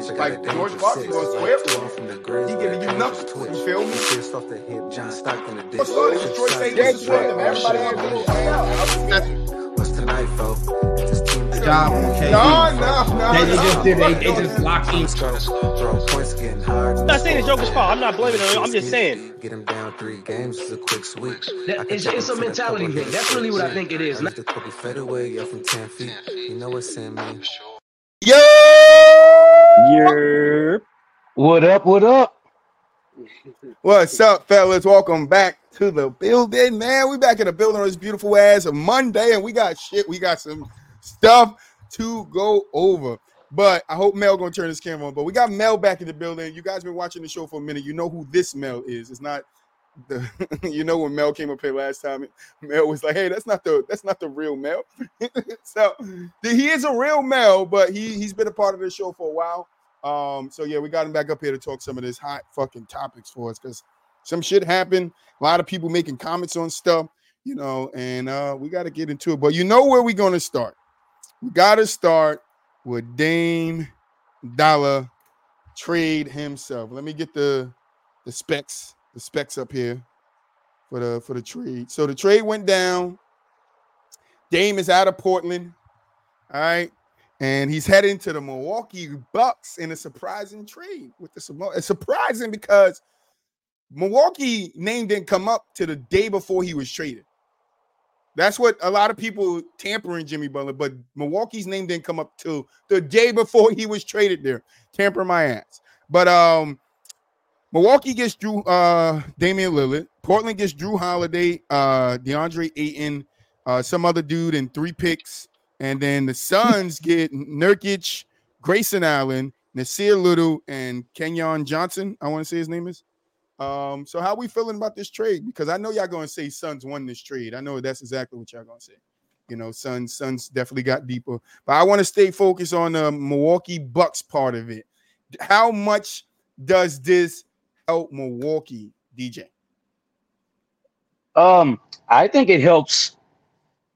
like George Fox was square He giving you nothing. You feel me? Pissed off the hip, John Stockton the What's up? Detroit St. Louis is. Everybody had a little out. What's tonight, folks? This team Good job, okay. No, no, no. They, they just did. They, they just locked in. Throw points getting hard. I'm not saying it's Joker's fault. I'm not blaming him. I'm just saying. Get him down three games is a quick sweep. That- it's- it's a mentality thing. That's really what I think it is. I used to Kobe fadeaway up from 10 feet. You know what's in me. Yo! Yeah. What up? What up? What's up, fellas? Welcome back to the building, man. We back in the building on this beautiful ass Monday, and we got shit. We got some stuff to go over. But I hope Mel gonna turn his camera on. But we got Mel back in the building. You guys been watching the show for a minute. You know who this Mel is. It's not the you know when Mel came up here last time, Mel was like, "Hey, that's not the that's not the real Mel." so he is a real Mel, but he he's been a part of the show for a while. Um, so yeah, we got him back up here to talk some of this hot fucking topics for us because some shit happened. A lot of people making comments on stuff, you know, and uh we got to get into it. But you know where we're gonna start. We gotta start with Dame Dollar trade himself. Let me get the the specs, the specs up here for the for the trade. So the trade went down. Dame is out of Portland. All right. And he's heading to the Milwaukee Bucks in a surprising trade with the It's surprising because Milwaukee name didn't come up to the day before he was traded. That's what a lot of people tampering Jimmy Butler, but Milwaukee's name didn't come up till the day before he was traded there. Tamper my ass. But um Milwaukee gets Jrue uh Damian Lillard, Portland gets Jrue Holiday, uh DeAndre Ayton, uh some other dude and three picks, and then the Suns get Nurkic, Grayson Allen, Nassir Little, and Kenyon Johnson. I want to say his name is. Um, so how we feeling about this trade? Because I know y'all gonna say Suns won this trade. I know that's exactly what y'all gonna say. You know, Suns, Suns definitely got deeper. But I want to stay focused on the Milwaukee Bucks part of it. How much does this help Milwaukee, DJ? Um, I think it helps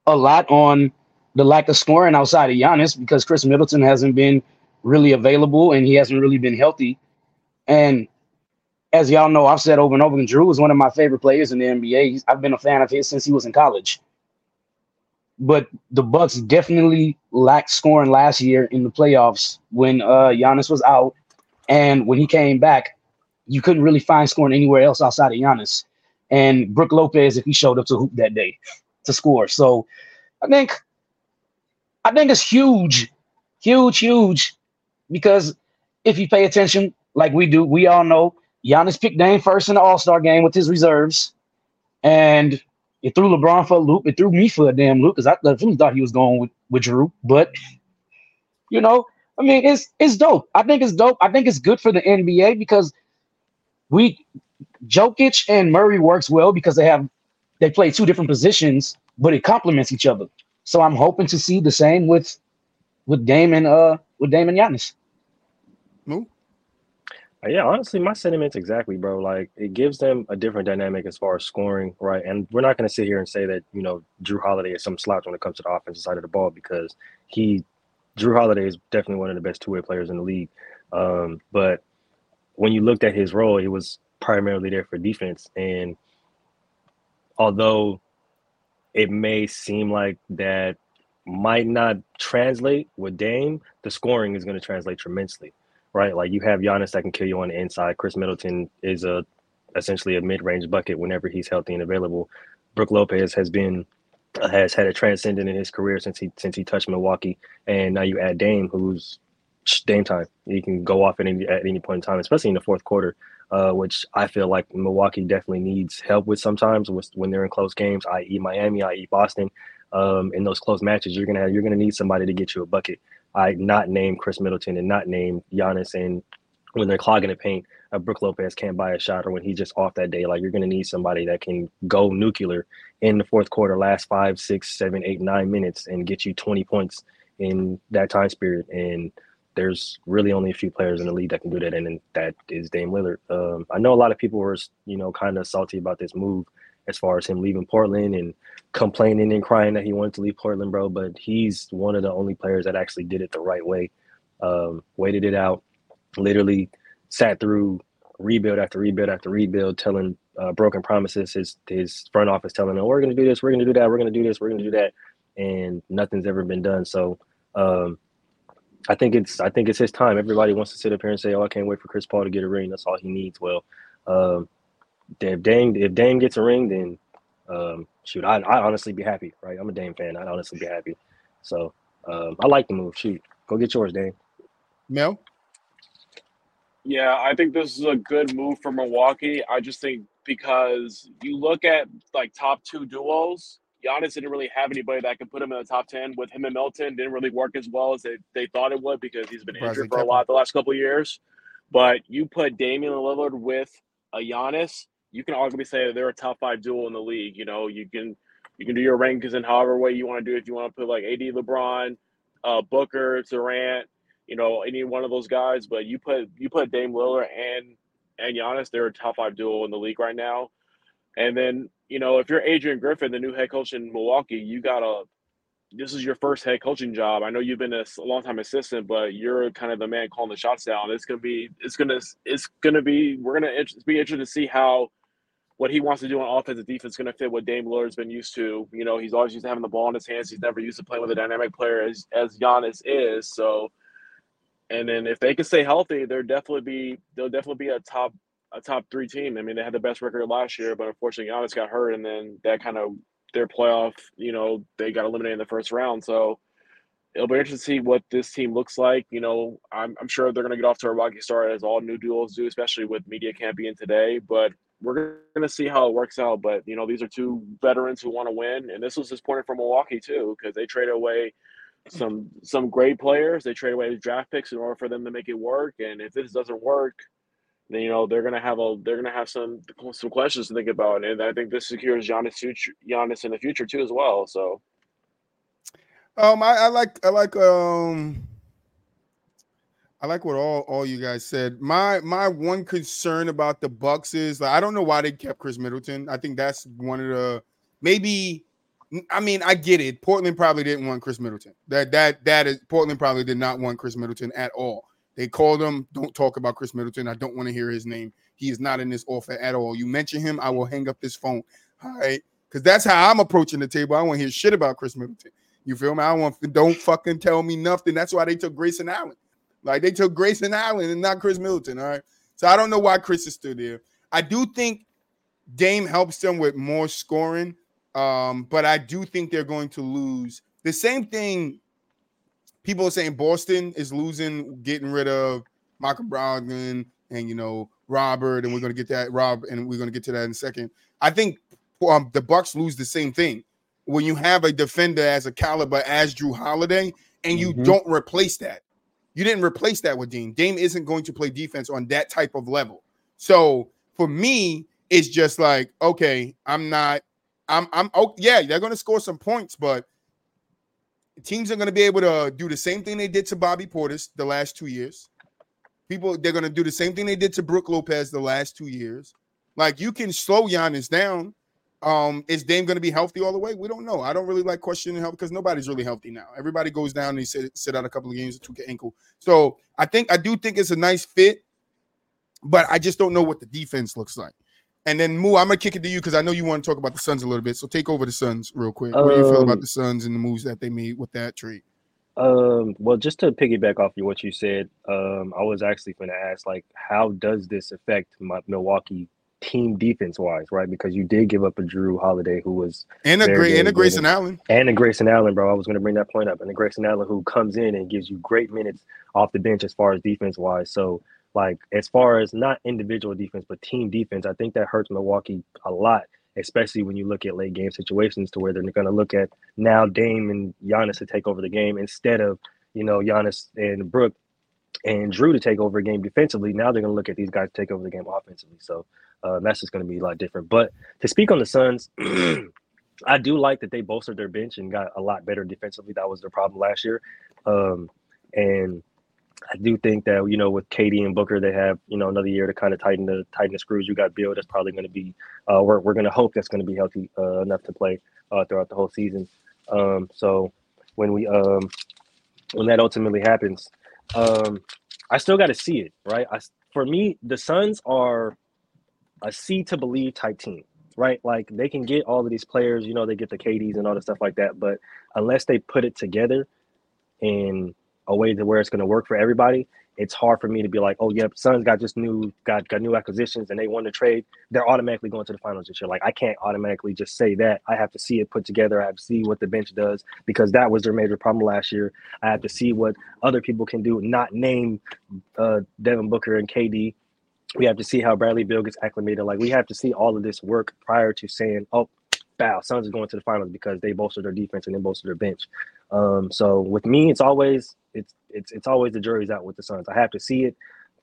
a lot on the lack of scoring outside of Giannis because Khris Middleton hasn't been really available and he hasn't really been healthy. And as y'all know, I've said over and over again, Jrue is one of my favorite players in the NBA. I've been a fan of his since he was in college. But the Bucks definitely lacked scoring last year in the playoffs when uh Giannis was out, and when he came back, you couldn't really find scoring anywhere else outside of Giannis. And Brook Lopez, if he showed up to hoop that day to score, so I think I think it's huge, huge, huge, because if you pay attention, like we do, we all know Giannis picked Dame first in the All Star game with his reserves, and it threw LeBron for a loop. It threw me for a damn loop because I thought he was going with, with Jrue. But you know, I mean, it's it's dope. I think it's dope. I think it's good for the NBA because we Jokic and Murray works well because they have they play two different positions, but it complements each other. So I'm hoping to see the same with with Dame and uh with Dame and Giannis. Moo? Uh, Yeah, honestly, my sentiments exactly, bro. Like it gives them a different dynamic as far as scoring, right? And we're not going to sit here and say that you know Jrue Holiday is some slouch when it comes to the offensive side of the ball because he, Jrue Holiday is definitely one of the best two way players in the league. Um, but when you looked at his role, he was primarily there for defense, and although it may seem like that might not translate with Dame, the scoring is going to translate tremendously right? Like you have Giannis that can kill you on the inside. Khris Middleton is a essentially a mid-range bucket whenever he's healthy and available. Brook Lopez has been has had a transcendent in his career since he since he touched Milwaukee, and now you add Dame, who's Dame time. He can go off at any at any point in time, especially in the fourth quarter, uh, which I feel like Milwaukee definitely needs help with sometimes with, when they're in close games, i.e. Miami, i.e. Boston. Um, in those close matches, you're gonna have, you're gonna need somebody to get you a bucket. I not name Khris Middleton and not name Giannis and when they're clogging the paint, uh, Brook Lopez can't buy a shot or when he's just off that day. Like you're going to need somebody that can go nuclear in the fourth quarter, last five, six, seven, eight, nine minutes, and get you 20 points in that time period. And there's really only a few players in the league that can do that, and, that is Dame Lillard. Um, I know a lot of people were, you know, kind of salty about this move as far as him leaving Portland and complaining and crying that he wanted to leave Portland, bro. But he's one of the only players that actually did it the right way, um, waited it out, literally sat through rebuild after rebuild after rebuild, telling uh, broken promises. His his front office telling them, "We're going to do this, we're going to do that, we're going to do this, we're going to do that," and nothing's ever been done. So um, I think it's I think it's his time. Everybody wants to sit up here and say, "Oh, I can't wait for Chris Paul to get a ring. That's all he needs." Well, um, if Dame if Dame gets a ring, then um, shoot, I I honestly be happy, right? I'm a Dame fan. I'd honestly be happy. So um, I like the move. Shoot, go get yours, Dame. Mel? Yeah, I think this is a good move for Milwaukee. I just think because you look at like top two duos, Giannis didn't really have anybody that could put him in the top ten. With him and Milton, didn't really work as well as they, they thought it would because he's been injured for a lot the last couple of years. But you put Damian Lillard with a Giannis, you can arguably say that they're a top five duo in the league. You know, you can you can do your rankings in however way you want to do. it. If you want to put like AD, LeBron, uh, Booker, Durant, you know, any one of those guys. But you put you put Dame Lillard and and Giannis, they're a top five duo in the league right now. And then you know, if you're Adrian Griffin, the new head coach in Milwaukee, you gotta. This is your first head coaching job. I know you've been a long time assistant, but you're kind of the man calling the shots down. It's gonna be. It's gonna. It's gonna be. We're gonna be interested to see how what he wants to do on offense and defense is going to fit what Dame Lillard's been used to. You know, he's always used to having the ball in his hands. He's never used to playing with a dynamic player as as Giannis is. So, and then if they can stay healthy, they're definitely be they'll definitely be a top a top three team. I mean, they had the best record last year, but unfortunately, Giannis got hurt, and then that kind of their playoff. You know, they got eliminated in the first round. So. It'll be interesting to see what this team looks like. You know, I'm, I'm sure they're going to get off to a rocky start as all new duels do, especially with media camp being today. But we're going to see how it works out. But you know, these are two veterans who want to win, and this was disappointing for Milwaukee too because they traded away some some great players. They traded away draft picks in order for them to make it work. And if this doesn't work, then you know they're to have a they're to have some some questions to think about. And I think this secures Giannis future Giannis in the future too as well. So Um, I, I like I like um I like what all all you guys said. My my one concern about the Bucks is like I don't know why they kept Khris Middleton. I think that's one of the maybe I mean I get it. Portland probably didn't want Khris Middleton. That that that is Portland probably did not want Khris Middleton at all. They called him, don't talk about Khris Middleton. I don't want to hear his name. He is not in this offer at all. You mention him, I will hang up this phone. All right. Because that's how I'm approaching the table. I want to hear shit about Khris Middleton. You feel me? I want don't fucking tell me nothing. That's why they took Grayson Allen. Like they took Grayson Allen and not Khris Middleton. All right. So I don't know why Khris is still there. I do think Dame helps them with more scoring. Um, but I do think they're going to lose. The same thing people are saying Boston is losing, getting rid of Michael Brogdon and you know Robert, and we're gonna get that Rob, and we're gonna get to that in a second. I think um, the Bucks lose the same thing when you have a defender as a caliber as Jrue Holiday, and you Mhm. don't replace that. You didn't replace that with Dame. Dame isn't going to play defense on that type of level. So for me, it's just like, okay, I'm not, I'm, I'm, oh, yeah, they're going to score some points, but teams are going to be able to do the same thing they did to Bobby Portis the last two years. People, they're going to do the same thing they did to Brook Lopez the last two years. Like you can slow Giannis down. Um, is Dame going to be healthy all the way? We don't know. I don't really like questioning health because nobody's really healthy now. Everybody goes down and they sit, sit out a couple of games or tweak an ankle. So I think I do think it's a nice fit, but I just don't know what the defense looks like. And then Moo, I'm gonna kick it to you because I know you want to talk about the Suns a little bit. So take over the Suns real quick. What do you feel about Um, the Suns and the moves that they made with that trade? Um, well, just to piggyback off of what you said, um, I was actually going to ask, like, how does this affect my Milwaukee team defense wise, right? Because you did give up a Jrue Holiday who was And a great and a Grayson good. Allen. and a Grayson Allen, bro. I was going to bring that point up, and a Grayson Allen who comes in and gives you great minutes off the bench as far as defense wise. So, like, as far as not individual defense but team defense, I think that hurts Milwaukee a lot, especially when you look at late game situations to where they're going to look at now Dame and Giannis to take over the game instead of you know Giannis and Brook and Jrue to take over a game defensively. Now they're going to look at these guys to take over the game offensively. So uh, that's just going to be a lot different. But to speak on the Suns. I do like that they bolstered their bench and got a lot better defensively. That was their problem last year. Um, and I do think that, you know, with Katie and Booker, they have, you know, another year to kind of tighten the tighten the screws. You got Bill that's probably going to be uh, we're, we're going to hope that's going to be healthy uh, enough to play uh, throughout the whole season. Um, so when we um, when that ultimately happens, um, I still got to see it, right? I, for me, the Suns are a see to believe type team, right? Like they can get all of these players, you know, they get the KDs and all the stuff like that, but unless they put it together in a way to where it's going to work for everybody, it's hard for me to be like, oh, yep, Suns got just new got got new acquisitions and they won the trade. They're automatically going to the finals this year. Like I can't automatically just say that. I have to see it put together. I have to see what the bench does because that was their major problem last year. I have to see what other people can do, not name uh, Devin Booker and KD. We have to see how Bradley Beal gets acclimated. Like we have to see all of this work prior to saying, oh, bow, Suns is going to the finals because they bolstered their defense and they bolstered their bench. Um, so with me, it's always it's it's it's always the jury's out with the Suns. I have to see it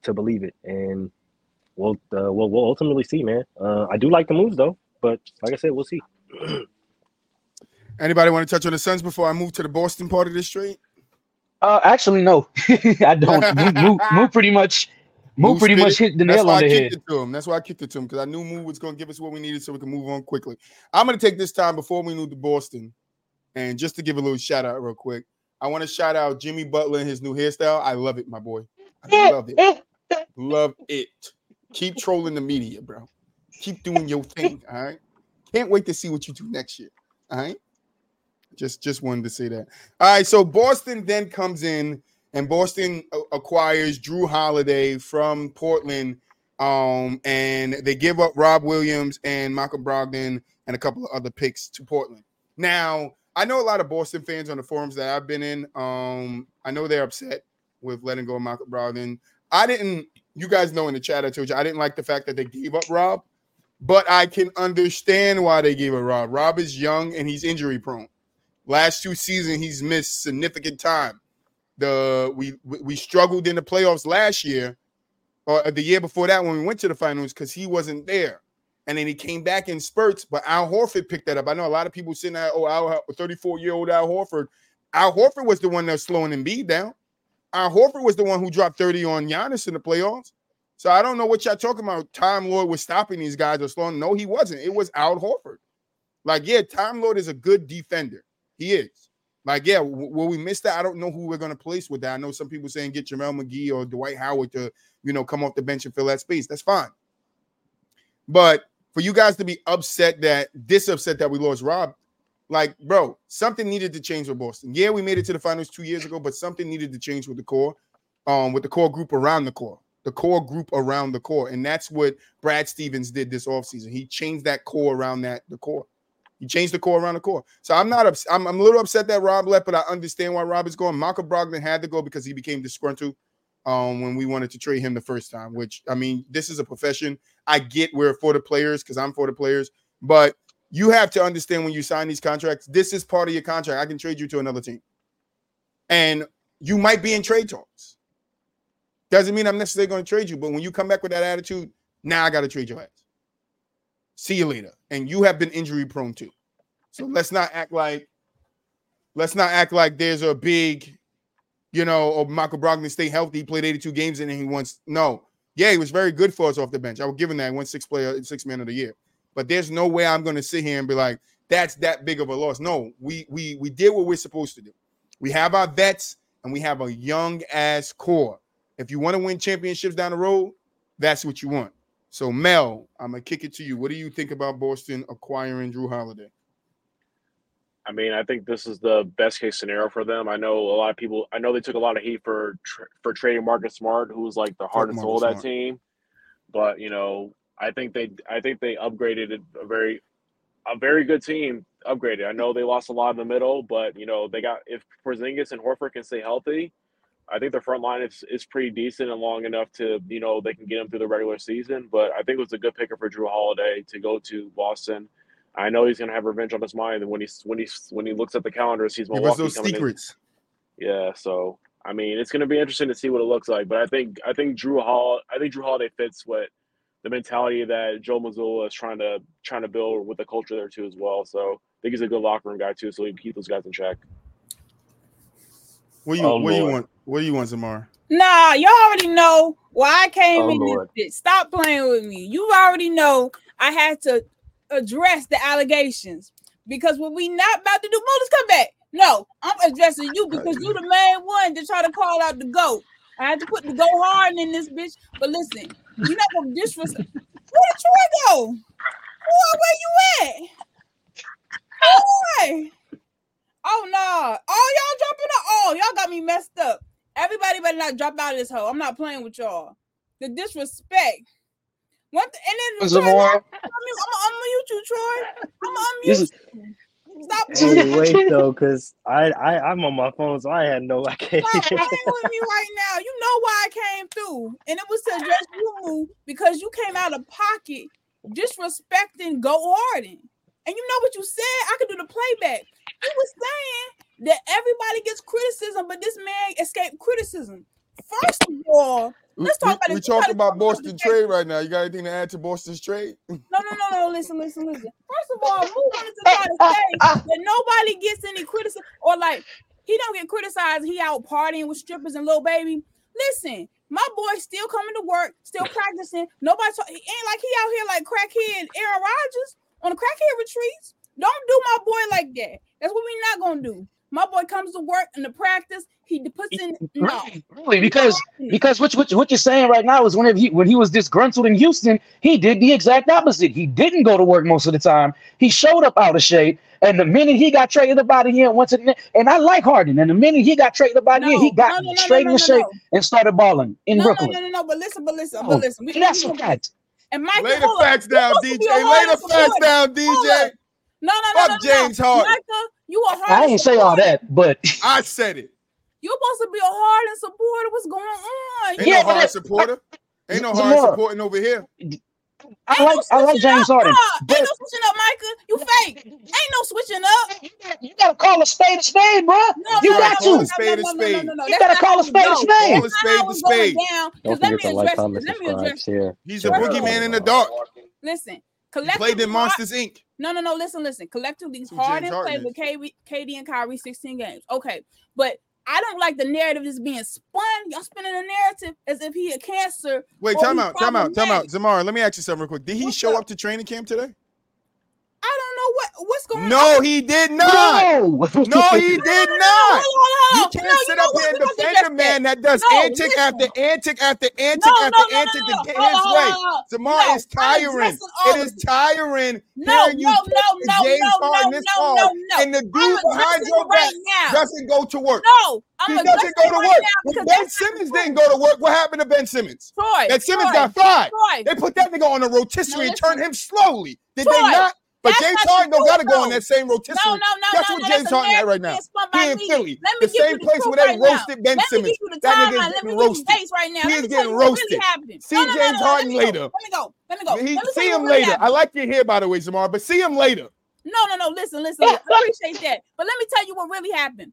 to believe it, and we'll uh, we'll, we'll ultimately see, man. Uh, I do like the moves though, but like I said, we'll see. Anybody want to touch on the Suns before I move to the Boston part of this trade? Uh, actually, no, I don't. Move, move, move pretty much. Move pretty much hit the That's nail why on I the kicked head. it to him. That's why I kicked it to him because I knew Moo was going to give us what we needed so we can move on quickly. I'm going to take this time before we move to Boston, and just to give a little shout out real quick, I want to shout out Jimmy Butler and his new hairstyle. I love it, my boy. I love it. Love it. Keep trolling the media, bro. Keep doing your thing. All right. Can't wait to see what you do next year. All right. Just just wanted to say that. All right. So Boston then comes in and Boston acquires Jrue Holiday from Portland. Um, and they give up Rob Williams and Malcolm Brogdon and a couple of other picks to Portland. Now, I know a lot of Boston fans on the forums that I've been in. Um, I know they're upset with letting go of Malcolm Brogdon. I didn't, you guys know in the chat, I told you I didn't like the fact that they gave up Rob, but I can understand why they gave up Rob. Rob is young and he's injury prone. Last two seasons, he's missed significant time. The we we we struggled in the playoffs last year, or the year before that when we went to the finals because he wasn't there. And then he came back in spurts, but Al Horford picked that up. I know a lot of people saying that, oh, Al, 34 year old Al Horford. Al Horford was the one that was slowing Embiid down. Al Horford was the one who dropped 30 on Giannis in the playoffs. So I don't know what y'all talking about. Time Lord was stopping these guys or slowing. No, he wasn't. It was Al Horford. Like, yeah, Time Lord is a good defender. He is. Like, yeah, will we miss that? I don't know who we're gonna place with that. I know some people saying get Jamel McGee or Dwight Howard to, you know, come off the bench and fill that space. That's fine. But for you guys to be upset that this upset that we lost Rob, like, bro, something needed to change with Boston. Yeah, we made it to the finals two years ago, but something needed to change with the core, um, with the core group around the core, the core group around the core. And that's what Brad Stevens did this offseason. He changed that core around that the core. He changed the core around the core. So I'm not ups- I'm, I'm a little upset that Rob left, but I understand why Rob is going. Michael Brogdon had to go because he became disgruntled um, when we wanted to trade him the first time, which I mean, this is a profession. I get we're for the players because I'm for the players, but you have to understand when you sign these contracts, this is part of your contract. I can trade you to another team. And you might be in trade talks. Doesn't mean I'm necessarily going to trade you, but when you come back with that attitude, now I got to trade your ass. See you later. And you have been injury prone too. So let's not act like let's not act like there's a big, you know, or Michael Brogdon stay healthy, played 82 games and he wants no. Yeah, he was very good for us off the bench. I would give him that. Won six player, six man of the year. But there's no way I'm going to sit here and be like, that's that big of a loss. No, we we we did what we're supposed to do. We have our vets and we have a young ass core. If you want to win championships down the road, that's what you want. So Mel, I'm gonna kick it to you. What do you think about Boston acquiring Jrue Holiday? I mean, I think this is the best case scenario for them. I know a lot of people. I know they took a lot of heat for for trading Marcus Smart, who was like the heart and soul of that Smart. team. But you know, I think they I think they upgraded a very a very good team. Upgraded. I know they lost a lot in the middle, but you know they got if Porzingis and Horford can stay healthy, I think the front line is is pretty decent and long enough to you know they can get them through the regular season. But I think it was a good picker for Jrue Holiday to go to Boston. I know he's gonna have revenge on his mind, and when he's when he's when he looks at the calendar, sees Give us Milwaukee those coming in. secrets. Yeah, so I mean, it's going to be interesting to see what it looks like. But I think I think Jrue Hall I think Jrue Holiday fits what the mentality that Joe Mazzulla is trying to trying to build with the culture there too as well. So I think he's a good locker room guy too, so he can keep those guys in check. What do you Oh, what do you want? What do you want, Zamar? Nah, y'all already know why I came Oh, in Lord. this shit. Stop playing with me. You already know I had to address the allegations because what we not about to do, Moses, come back. No, I'm addressing you because you the main one to try to call out the goat. I had to put the go hard in this bitch. But listen, you not gonna disrespect. Where did Troy go? Boy, where you at? Boy. Oh no! Oh y'all dropping out. Oh y'all got me messed up. Everybody better not drop out of this hole. I'm not playing with y'all. The disrespect. What? The, and then Troy, I'm, I'm, I'm gonna mute you, Troy. I'm This is- Stop Hey, wait though, because I, I I'm on my phone, so I had no I can't. Stop playing with me right now. You know why I came through, and it was to address you because you came out of pocket disrespecting Go Harden. And you know what you said? I could do the playback. You was saying that everybody gets criticism, but this man escaped criticism. First of all, We, Let's talk about we, it. we talking about Boston trade right now. You got anything to add to Boston's trade? no, no, no, no. Listen, listen, listen. First of all, who wanted to try to say that nobody gets any criticism or like he don't get criticized? He out partying with strippers and little baby. Listen, my boy still coming to work, still practicing. Nobody talk, he ain't like he out here like crackhead Aaron Rodgers on the crackhead retreats. Don't do my boy like that. That's what we not gonna do. My boy comes to work and the practice. He puts in no. Really, really, because because what, what, what you're saying right now is whenever he when he was disgruntled in Houston, he did the exact opposite. He didn't go to work most of the time. He showed up out of shape, and the minute he got traded up out of here and went to the and I like Harden, and the minute he got traded up out of here, he got no, no, no, straight no, into no, shape no. and started balling in No, Brooklyn. no, no, no, no. But listen, but listen, Oh, but listen. We, that's we- a and Mike, Lay the facts down, DJ. Lay the facts down, DJ. No, no, no, Fuck no, no. James Harden. Micah, you a hard. I ain't say all that, but I said it. You're supposed to be a Harden supporter. What's going on? Ain't Yeah, no hard supporter. Ain't no Zamar. hard supporting over here. I Ain't like no I like James up. Harden. But ain't no switching up, Micah. You fake. Ain't no switching up. you gotta, you gotta call a spade a spade, bro. No, you no, got no, no, to. no, no, Spade a no, no, no, spade. no, no. You That's gotta call a it spade a spade. Call a That's spade not how to it's going spade. down. Don't let me forget to like, address comment. Let me subscribe, address. share. He's a First of boogeyman in the dark. Listen, He collective. played in Monsters Inc. No, no, no. Listen, listen. Collectively, Harden played with KD, KD and Kyrie 16 games. Okay, but I don't like the narrative that's being spun. Y'all spinning a narrative as if he a cancer. Wait, time out, time out, time out. Zamara, let me ask you something real quick. Did he What's show up? up to training camp today? Know what what's going on. No, he did not. No, No, he did not. You can't no, sit up here and defend a man that does No, antic listen. after antic after antic No, after no, no, antic no, to no. get his way. hold on, hold on. Zamar No, is tiring. It is tiring No, no, no, no, James no, no, no, no, no. and the dude behind your back doesn't go to work. No, I'm He doesn't go to work. now When because Ben Simmons didn't go to work, what happened to Ben Simmons? Troy. That Simmons got fired. They put that nigga on a rotisserie No, and turned him slowly. Did they not? But that's James Harden don't got to go on that same rotisserie. no, no, That's no, what no. James Harden at right now. being spun by He in me. Philly, Let me the same place where they right now. roasted Ben Let me Simmons. the That timeline. nigga is Let me getting roasted. right now. He is getting roasted. really. See no, no, no, James no, Harden later. Let me go. Let me go. He- Let me tell see him later. I like your hair, by the way, Zamar, but see him later. No, no, no. Listen, listen. I appreciate that. But let me tell you what really happened.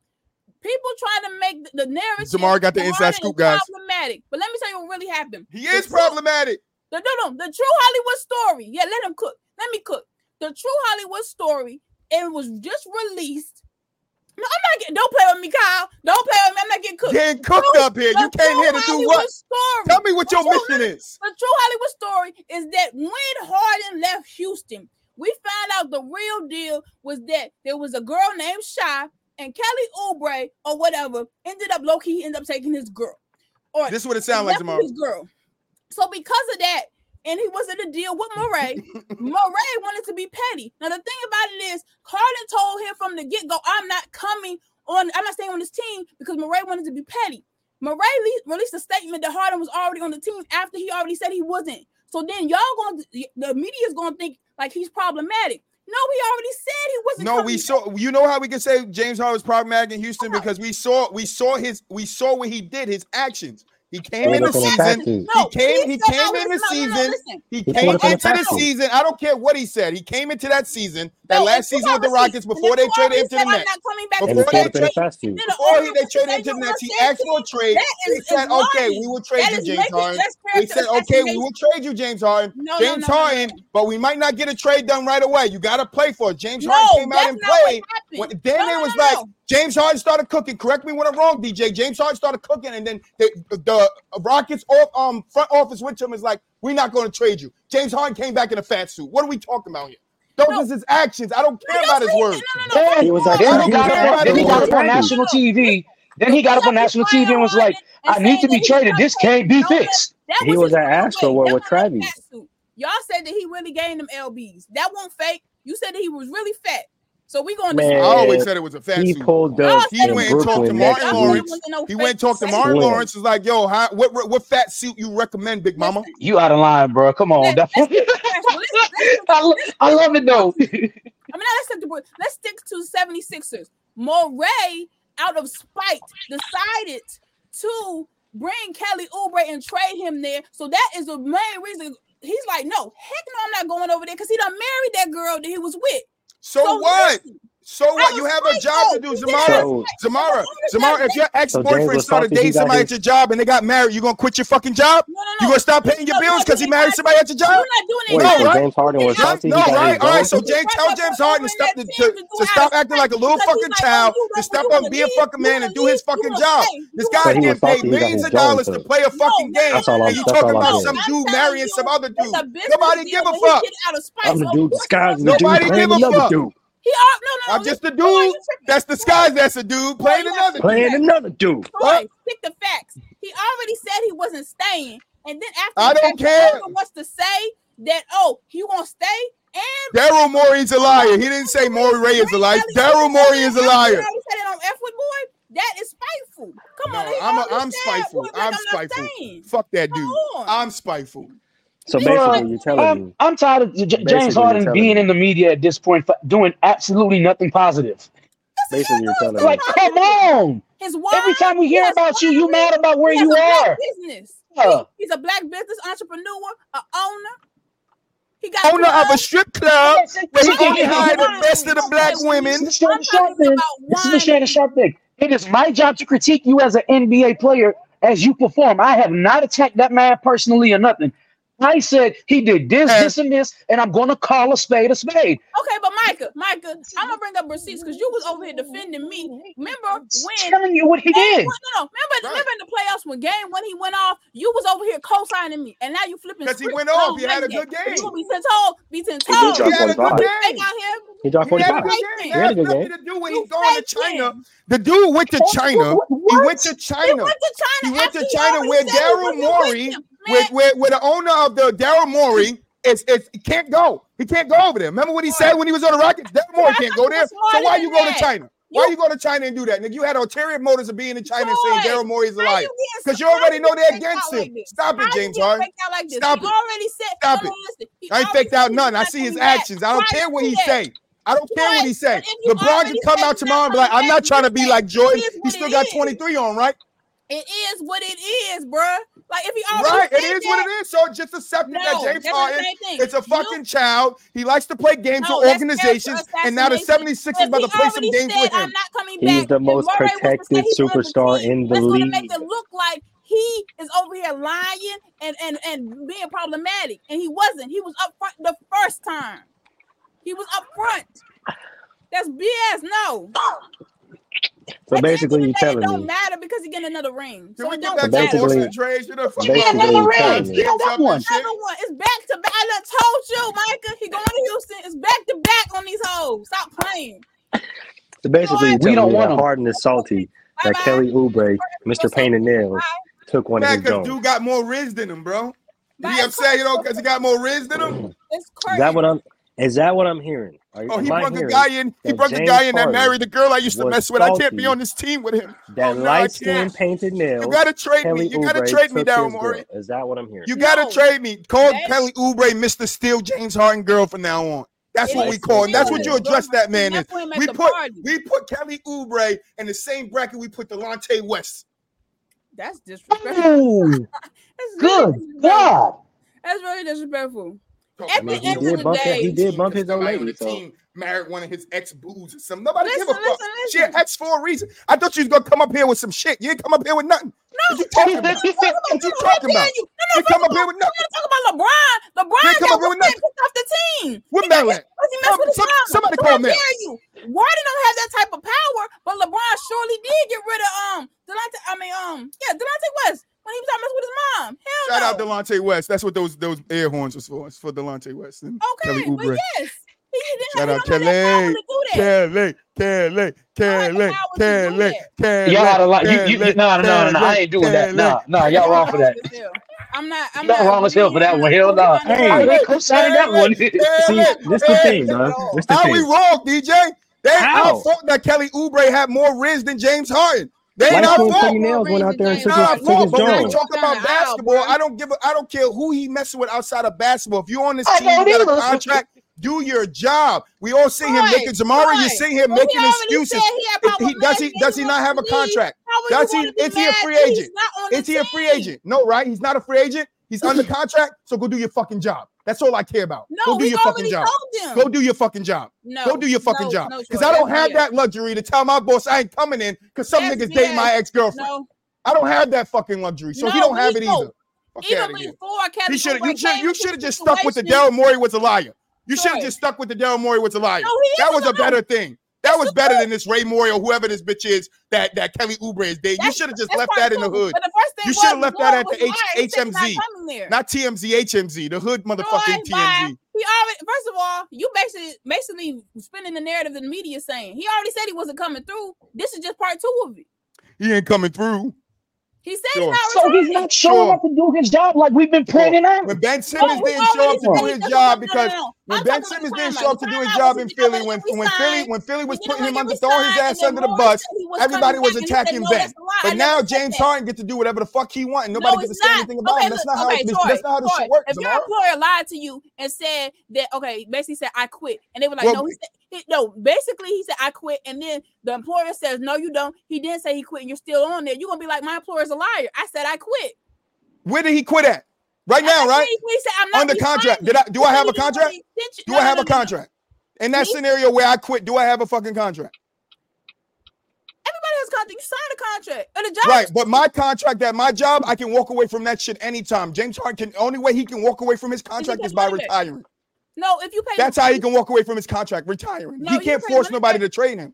People trying to make the, the narrative. Zamar got the inside scoop, guys. Problematic. But let me tell you what really happened. He is problematic. The, no, no, the true Hollywood story. Yeah, let him cook. Let me cook. The true Hollywood story. It was just released. No, I'm not getting. Don't play with me, Kyle. Don't play with me. I'm not getting cooked. Getting cooked True- up here. You came here to do what? Story. Tell me what your mission is. the true Hollywood story is that when Harden left Houston, we found out the real deal was that there was a girl named Shy and Kelly Oubre or whatever ended up low key ended up taking his girl. Or This is what it sounds like, with his girl. So because of that, and he was in a deal with Morey, Morey wanted to be petty. Now the thing about it is, Harden told him from the get go, "I'm not coming on. I'm not staying on this team because Morey wanted to be petty." Morey le- released a statement that Harden was already on the team after he already said he wasn't. So then y'all going to the media is going to think like he's problematic. No, he already said he wasn't. No, we saw. You know how we can say James Harden was problematic in Houston because we saw we saw his we saw what he did, his actions. He came Pull in the up on the season. No, He came. He came no, in the season. He He came pulled it up on into the the fact sheet. season. I don't care what he said. He came into that season, that No, last season with the Rockets before they traded already him to the I'm Nets. not coming back Before And he to they pulled up in the trade- fast sheet. Did a Before he, they traded say him to the you Nets, he wanna asked for a trade. That They said, "Okay, we will trade you, James Harden." that's They said, "Okay, we will trade you, James Harden." No, no, James. Harden, but we might not get a trade done right away. You got to play for it. James Harden came out that's and not what played. happened. Then No, they no, was like, no. James Harden started cooking. Correct me when I'm wrong, DJ. James Harden started cooking, and then the, the Rockets off, um, front office went to him is like, "We're not going to trade you." James Harden came back in a fat suit. What are we talking about here? Those no. is his actions. I don't care no, about his words. He was then he got up, on national TV. Then he got up on national TV and was like, "I need to be traded. This can't be fixed." He was an asshole with Travis. Y'all said that he really gained them lbs. That won't fake. You said that he was really fat. So we going to I always said it was a fat he suit. Pulled up he went and talked to Martin. Lawrence. No he went and talked to Martin. Lawrence. Was like, yo, how, what, what, what fat suit you recommend, Big Mama? You out of line, bro. Come on. I, love it though. I mean, let's let's stick to 76ers. Morey, out of spite, decided to bring Kelly Oubre and trade him there. So that is the main reason. He's like, no, heck no, I'm not going over there because he done married that girl that he was with. So, so what? So what? You have a job to do, Zamara. So, Zamara, Zamara, if your ex-boyfriend so started dating somebody at your job and they got married, you gonna quit your fucking job? No, no, no. You gonna stop paying your bills because he married somebody at your job? You're not doing Wait, no, right? James Harden was salty. No, right? All right. So James, tell James Harden to stop to, to, to stop acting like a little fucking child, to step up, be a fucking man, and do his fucking job. This guy getting paid millions of dollars to play a fucking game, and you talking about some dude marrying some other dude? Nobody give a fuck. I'm the dude disguised. Nobody give a fuck. He no, no, I'm just a dude. That's the skies. That's a dude playing another playing dude. another dude. Right, pick the facts. He already said he wasn't staying, and then after I don't care What's to say that oh he won't stay. And Daryl Morey's a liar. He didn't say Morey Ray is a liar. Daryl Morey is a liar. Said it on F with boy. That is spiteful. Come no, on, I'm, a, I'm spiteful. I'm spiteful. Fuck that dude. I'm spiteful. So you basically, you're telling I'm, me I'm tired of J- James Harden being me. in the media at this point, for doing absolutely nothing positive. Basically, you're telling like, me. come on. His wife, Every time we hear about you, you mad about where you are. Business. He's a black business entrepreneur, a owner. He got owner of a strip club where he can hire the best of the black women. This is the Sharp thing. It is my job to critique you as an NBA player as you perform. I have not attacked that man personally or nothing. I said he did this, this, and this, and I'm going to call a spade a spade. Okay, but Micah, Micah, I'm gonna bring up receipts because you was over here defending me. Remember when? Telling you what he did. One, no, no. Remember, right. remember in the playoffs when game when he went off, you was over here co-signing me, and now you flipping. Because he went off, he had a good game. You gonna be sent home, be sent home. He, he had a good game. He dropped 45. He had a good game. To do when he's going to China. The dude went to China. He went to China. He went to China. He went to China where Daryl Morey with, with, with the owner of the Daryl Morey. It's it's can't go. He can't go over there. Remember what he said when he was on the Rockets? Daryl Morey can't go there. So why you go to China? Why you go to China and do that? Nigga, you had ulterior motives of being in China and saying Daryl Morey is alive. Because you, already know they're against him. Stop it, James Harden. Stop it. already said, Stop it. I ain't faked out none. I see his actions. I don't care what he say. I don't care what he say. LeBron can come out tomorrow and be like, I'm not trying to be like Jordan. He still got 23 on, right? It is what it is, bruh. Like if he already right, it is that, what it is. So just accept no, that James Harden—it's a fucking you, child. He likes to play games no, organizations, and now the 76 is about to play some games with him. He's back. the most protected superstar in the league. Make it look like he is over here lying and and and being problematic, and he wasn't. He was up front the first time. He was up front. That's BS. No. So basically, you're telling it don't me. matter because you get another ring. So Can it don't matter. Basically, you get another ring. Get that one. Another one. It's back to back. I told you, Micah. He going to Houston. It's back to back on these hoes. Stop playing. So basically, we don't want Harden is salty. That like Kelly Oubre, Mr. Pain and Nails, Bye. took one Bad, of his own. Dude got more riz than him, bro. Did he upset you know because he got more riz than him? It's crazy. Is that what I'm? Is that what I'm hearing? Are, oh, he brought a guy in. He brought a guy in that married the girl I used to mess with. I can't be on this team with him. That oh, light skin painted nails. You gotta trade Kelly me. You gotta Oubre trade me down, Is that what I'm hearing? You no. gotta trade me. Call. Kelly Oubre Mr. Steel James Harden girl from now on. That's it what we call him. That's what you address that man is. We put we put Kelly Oubre in the same bracket we put Delonte West. That's oh, disrespectful. Good God. That's really disrespectful. At the end of the day, he did bump his own lady. So. Team married one of his ex boos or something. Nobody listen, give a fuck. She ex for a reason. I thought you was gonna come up here with some shit. You ain't come up here with nothing. No, what you talking about? what you talking about? You, no, no, you come up here with nothing. You talk about LeBron. LeBron got up here with nothing. off the team. What Maryland? Somebody call Maryland. you? Warden don't have that type of power, but LeBron surely did get rid of um Delonte. I mean um yeah Delonte West when he was out messing with his mom. Hell Shout no. out Delonte West. That's what those those air horns was for. It's for Delonte West. And okay, Kelly well, yes. Shout out Kelly, Kelly, Kelly, Kelly, Kelly, Kelly. Y'all out a lot. You, you, you, no, no, no, no. I ain't doing that. No, no, y'all wrong for that. I'm not. I'm not wrong as hell for that one. Hell no. Hey, I ain't co-signing that one. See, this the thing, man. This the How thing. we wrong, DJ? They, How? I thought that Kelly Oubre had more rings than James Harden. They not our fault. Nails went out there and took his, fault, his but talk about basketball, I don't give. I don't care who he messing with outside of basketball. If you're on this team, you got a contract. Do your job. We all see right, him making Jamari. Right. You see him well, making excuses. He, he does he does he not have a contract? Does he? Is he a free agent? Is he a free agent? No, right? He's not a free agent. He's under contract. So go do your fucking job. That's all I care about. No, go do your fucking job. Go do your fucking job. No, go do your fucking no, job. Because no, I don't have that luxury to tell my boss I ain't coming in because some niggas date my ex girlfriend. I don't have that fucking luxury. So he don't have it either. Fuck Even before Kevin, he should you should you should have just stuck with the Daryl Morey was a liar. You should have just stuck with the Daryl Morey was a liar. that was a better thing. That was better than this Ray Moore or whoever this bitch is that, that Kelly Oubre is dating. You should have just left that in the hood you should have left that at the H- HMZ, not, TMZ, HMZ, the hood motherfucking TMZ. Why? He already, first of all, you basically basically spinning the narrative that the media saying. He already said he wasn't coming through. This is just part two of it. He ain't coming through. He said sure. he's not. So he's not showing sure. up to do his job like we've been pointing out. When Ben Simmons didn't show up to do his job because when Ben Simmons didn't show up to do his job in Philly, when when Philly when Philly was putting him under throwing his ass under the bus, everybody was attacking Ben. But now James Harden gets to do whatever the fuck he wants, and nobody gets to say anything about him. That's not how that's not how this shit works. If your employer lied to you and said that, okay, basically said I quit, and they were like, no, he, no, basically he said I quit, and then the employer says no, you don't. He didn't say he quit, and you're still on there. You're gonna be like my employer's a liar. I said I quit. Where did he quit at? Right now, right? He, said, I'm not Under contract. Did I do I have a contract? Do I have a contract? In that scenario where I quit, do I have a fucking contract? Everybody has contract. You signed a contract and a job. Right, but my contract at my job, I can walk away from that shit anytime. James Harden can only way he can walk away from his contract is by retiring. No, if you pay, that's how he can walk away from his contract, retiring. No, he can't force nobody to trade him.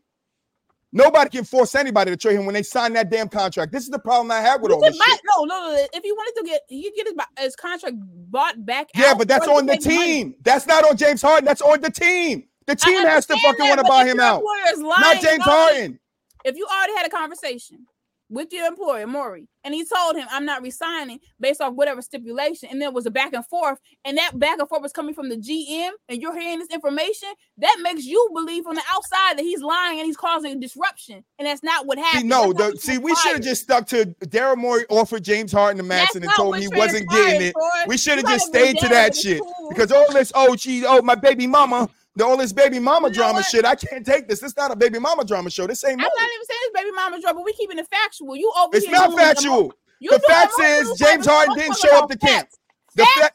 Nobody can force anybody to trade him when they sign that damn contract. This is the problem I have with you all this. Shit. No, no, no. If he wanted to get, he get his, his contract bought back. Yeah, but that's on the team. Money. That's not on James Harden. That's on the team. The team has to fucking want to buy him out. Not James Harden. If you already had a conversation with your employer, Morey, and he told him, I'm not resigning based off whatever stipulation. And there was a back and forth, and that back and forth was coming from the GM, and you're hearing this information that makes you believe on the outside that he's lying and he's causing disruption. And that's not what happened. See, no, the, see, we should have just stuck to Daryl Morey offered James Harden the max and told him he wasn't getting it. We should have just stayed to that shit. Cool. Because all this, oh, geez, oh, my baby mama, the all this baby mama you know drama what? shit. I can't take this. This is not a baby mama drama show. This ain't. I'm movie. not even saying it's baby mama drama. We keeping it factual. You over It's not factual. The, the facts is James Harden didn't show up to camp. The, fa-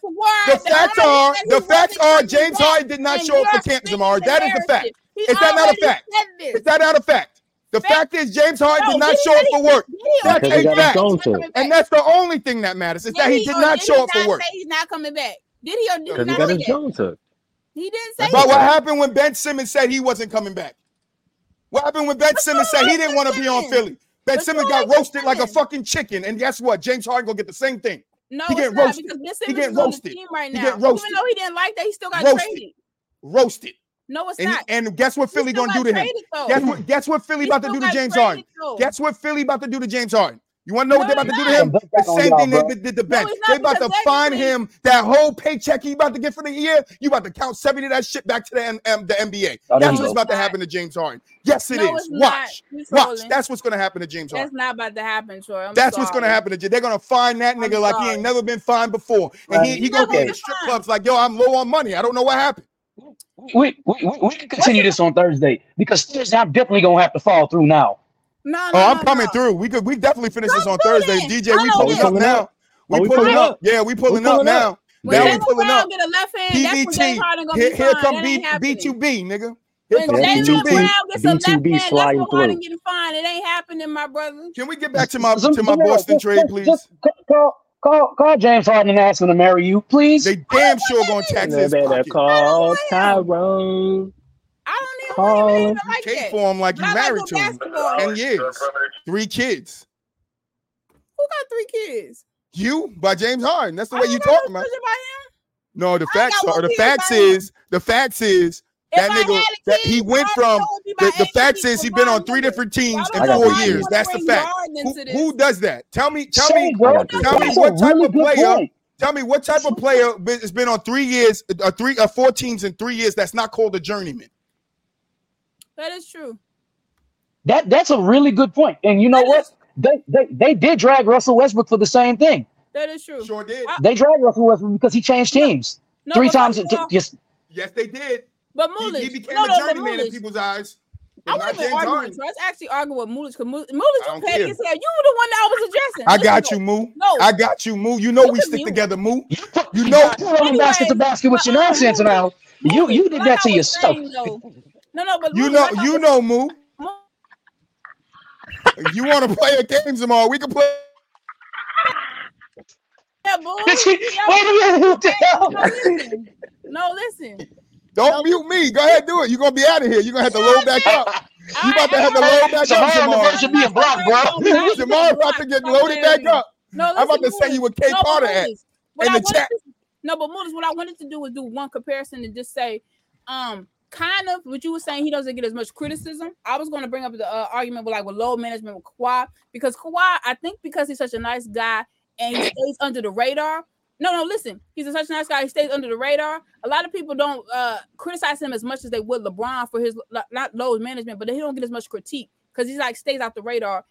the facts are the facts are James Harden did not show up for camp, Jamar. That is the fact. Is that not a fact? Is that not a fact? The fact is, James Harden no, did not show up for work. That's a fact, and that's the only thing that matters is did that he, he did not show up for work. He's not coming back. Did he or did he not? He got his Jones took. He didn't say. But what happened when Ben Simmons said he wasn't coming back? What happened when Ben Simmons said he didn't want to be on Philly? Ben Simmons got roasted like a fucking chicken, and guess what? James Harden gonna get the same thing. No, he get roasted. Because ben Simmons he getting roasted right now. He get roasted. Even though he didn't like that, he still got roasted. traded. Roasted. No, it's and, not. And guess what Philly gonna do to him? Guess what? Guess what Philly he about to do to James Harden? Though. Guess what Philly about to do to James Harden? You want to know no, what they're about not. to do to him? Oh, the same thing they did to Ben. No, they about to find him that whole paycheck he about to get for the year. You about to count seventy of that shit back to the M- M- the NBA. No, That's what's about to happen to James Harden. Yes, it is. Watch, watch. That's what's going to happen to James Harden. That's not about to happen, Troy. I'm That's sorry. what's going to happen to. James. They're going to find that nigga like he ain't never been fined before, and right. he, he to the strip clubs like, yo, I'm low on money. I don't know what happened. We we, we, we can continue this on Thursday because Thursday I'm definitely gonna have to fall through now no, no, oh, I'm no, coming through. We could we definitely finish this on Thursday. DJ, we pulling up now. We, pulling up. Yeah, we pulling up now. Now we pulling up. Get a left hand. PDT. Here, here come B2B, nigga. When Jaylen Brown gets a left hand, left flying through. getting fined. It ain't happening, my brother. Can we get back to my to my Boston trade, please? Call, call James Harden and ask him to marry you, please. They damn sure gonna tax. Call Tyrone. I Call him You even like cape for him like you But I like married good to him. basketball. Ten years, three kids. Who got three kids? You by James Harden. That's the I way you don't talking about. much. No, the I facts are the facts is the facts is That If I nigga, that he went from the, my the eighth fact pick is he for been on three different teams in four years. That's the fact. Who, who does that? Tell me, tell So, me, bro, I got you. tell me what type really of player. point. Tell me what type of player been- has been on three years, uh, three or four teams in three years that's not called a journeyman. That is true. That that's a really good point. And you know That what? is- They, they they did drag Russell Westbrook for the same thing. That is true. Sure did. I- They dragged Russell Westbrook because he changed teams No, three times. first To, of all- just Yes, they did. But He, he became no, a no, but journeyman in people's eyes. I but not wasn't James arguing Harden. with you. Actually argue with Mulish because Mulish, I Mulish don't petty care. as hell. You were the one that I was addressing. I got though. you, Moo. No. I got you, Moo. You know Look we stick me. together, Moo. you put, You you know- put on Anyway, basket to basket with your nonsense now. You you did that to I was yourself. Saying, No, no, but You Mulish, know, you know, Moo. Mu- You want to play a game tomorrow? We can play. Yeah, boo. Wait a minute, what the hell? No, listen. No, listen. Don't No. mute me. Go ahead, do it. You're gonna be out of here. You're gonna have to load back up. You about to have to load back up Tomorrow the tomorrow. version being blocked, bro. Tomorrow about to get loaded back up. No, I'm about to listen, say you with K No, Carter at. What in I the wanted chat. to- no, but Mulish, what I wanted to do was do one comparison and just say, um, kind of what you were saying. He doesn't get as much criticism. I was going to bring up the uh, argument with like with load management with Kawhi because Kawhi, I think because he's such a nice guy and he stays under the radar. No, no, listen. He's a such a nice guy. He stays under the radar. A lot of people don't uh criticize him as much as they would LeBron for his not load management, but he don't get as much critique because he's like stays out the radar.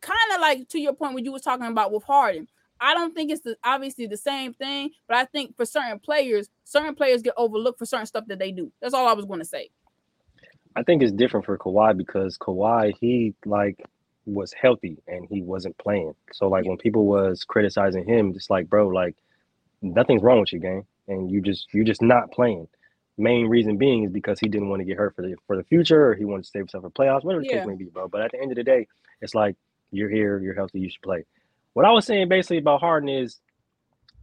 Kind of like to your point when you was talking about with Harden. I don't think it's the, obviously the same thing, but I think for certain players, certain players get overlooked for certain stuff that they do. That's all I was going to say. I think it's different for Kawhi because Kawhi he like was healthy and he wasn't playing. So like when people was criticizing him, just like bro, like nothing's wrong with you, gang, and you just you're just not playing. Main reason being is because he didn't want to get hurt for the for the future, or he wanted to save himself for playoffs, whatever the Yeah. case may be, bro. But at the end of the day, it's like you're here, you're healthy, you should play. What I was saying basically about Harden is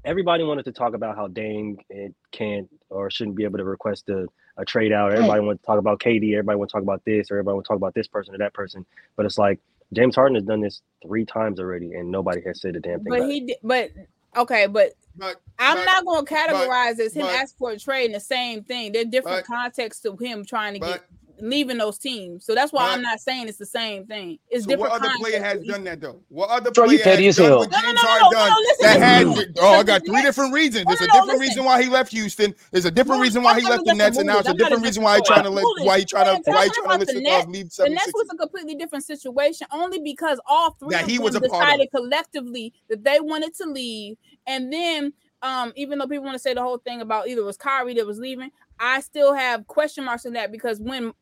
everybody wanted to talk about how Dame it can't or shouldn't be able to request a, a trade out. Everybody wanted to talk about KD. Everybody want to talk about this. Or everybody want to talk about this person or that person. But it's like James Harden has done this three times already, and nobody has said a damn thing. But about he it. but okay, but But I'm but- not going to categorize as him asking for a trade in the same thing. There's different But- contexts to him trying to but get leaving those teams. So that's why but- I'm not saying it's the same thing. It's so different. what other player contexts has done that though? What other Bro, you player petty has as done hell. what No, no, James no, no, Harden no, done? no, listen, that listen. had oh, I got three different reasons. There's a different reason why he left Houston. There's a different reason why he left the Nets, and now it's a Mulish. I'm not different reason why he trying to let why he trying to why he trying to about listen the to Nets, leave The Nets was a completely different situation only because all three That of he them was a part of. decided collectively that they wanted to leave. And then, um, even though people want to say the whole thing about either it was Kyrie that was leaving, I still have question marks in that because when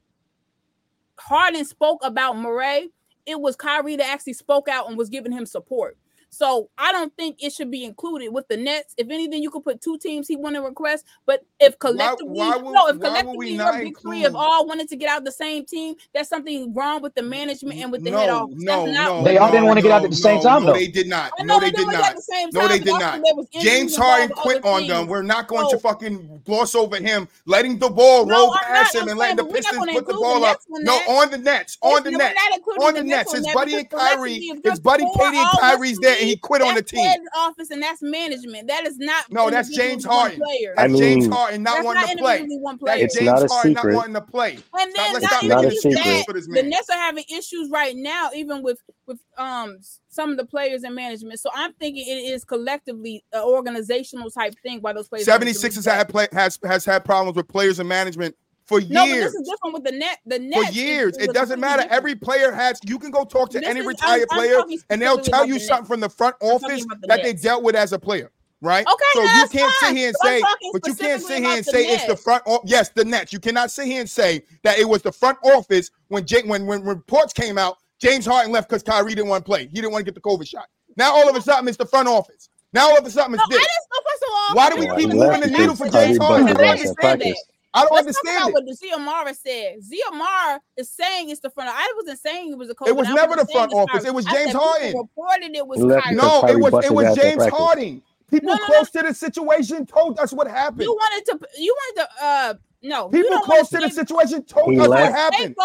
Harden spoke about Morey, it was Kyrie that actually spoke out and was giving him support. So I don't think it should be included with the Nets. If anything, you could put two teams he want to request. But if collectively, why would- no, if why we collectively not your big three have all wanted to get out the same team, there's something wrong with the management and with the head No, office. no, no. They all didn't wanna get out at the same no, time, No, though. they did not. No, they they did weren't the No, they did not. there was injuries James involved Harden quit other on them. We're not going So- to fucking gloss over him, letting the ball No, roll past not. him and letting the but we're not Pistons put the ball up. No, on the Nets, on the Nets, on the Nets. on His buddy and Kyrie, if his buddy KD and Kyrie's there, and he quit on the that's team. head office and that's management. That is not No, that's James one Harden. player. That's I James mean- Harden not That's wanting not to play. individually one That's player. It's James not a Harden not secret. wanting to play. And Stop- then let's not stop even making a just secret. that, for the. Nets are having issues right now, even with with um some of the players and management. So I'm thinking it is collectively an organizational type thing why those players. wanted to 76 leave has had play, has has had problems with players and management for years. No, but years. this is different with the net. The net For years, it doesn't matter. Every player has. You can go talk to This any is- retired I'm- I'm player, and they'll tell you the something Nets. from the front office the that they dealt with as a player, right? Okay, so no, you can't sit here and but say, but you can't sit here and say the it's the front. o- Yes, the Nets. You cannot sit here and say that it was the front office when Jake when when reports came out. James Harden left because Kyrie didn't want to play. He didn't want to get the COVID shot. Now all of a sudden it's the front office. Now all of a sudden No, it's I this. didn't. So first of all, Why do we keep moving the needle for Kyrie James Harden? I don't ass at understand practice. It. I don't Let's talk understand about it. what Ziamara said. Ziamara is saying it's the front. I wasn't saying it was a coach. It was I never the front it's office. It was James said people Harden. Reported it was He left Kyrie. No, it was it was James practice. Harden. People No, no, close to the situation told us what happened. You wanted to. You wanted to. Uh, no, people close to the situation told us what happened.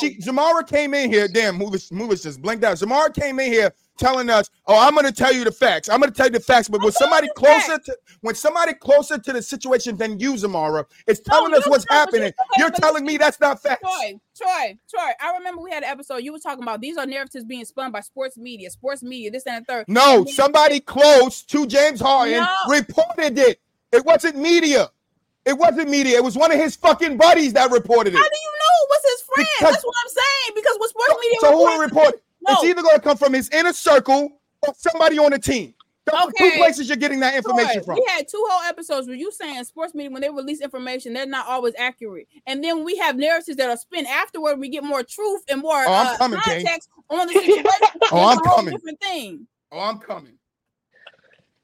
She, Jamara came in here. Damn, Movish, Movish just blinked out. Jamara came in here telling us, "Oh, I'm going to tell you the facts. I'm going to tell you the facts." But when somebody closer facts. to when somebody closer to the situation than you, Zamara, is telling no, us what's happening, you're, okay, you're telling me that's not facts. Troy, Troy, Troy. I remember we had an episode you were talking about. These are narratives being spun by sports media, sports media, this and the third. No, somebody close to James Harden no. reported it. It wasn't media. It wasn't media. It was one of his fucking buddies that reported it. How do you know it was his friend? Because, That's what I'm saying. Because what sports so, media? So who will report? No. It's either going to come from his inner circle or somebody on the team. Those okay. two places you're getting that information from. We had two whole episodes where you saying sports media when they release information, they're not always accurate. And then we have narratives that are spun afterward. We get more truth and more oh, uh, coming, context King. on the situation. oh, I'm coming. Different thing. Oh, I'm coming.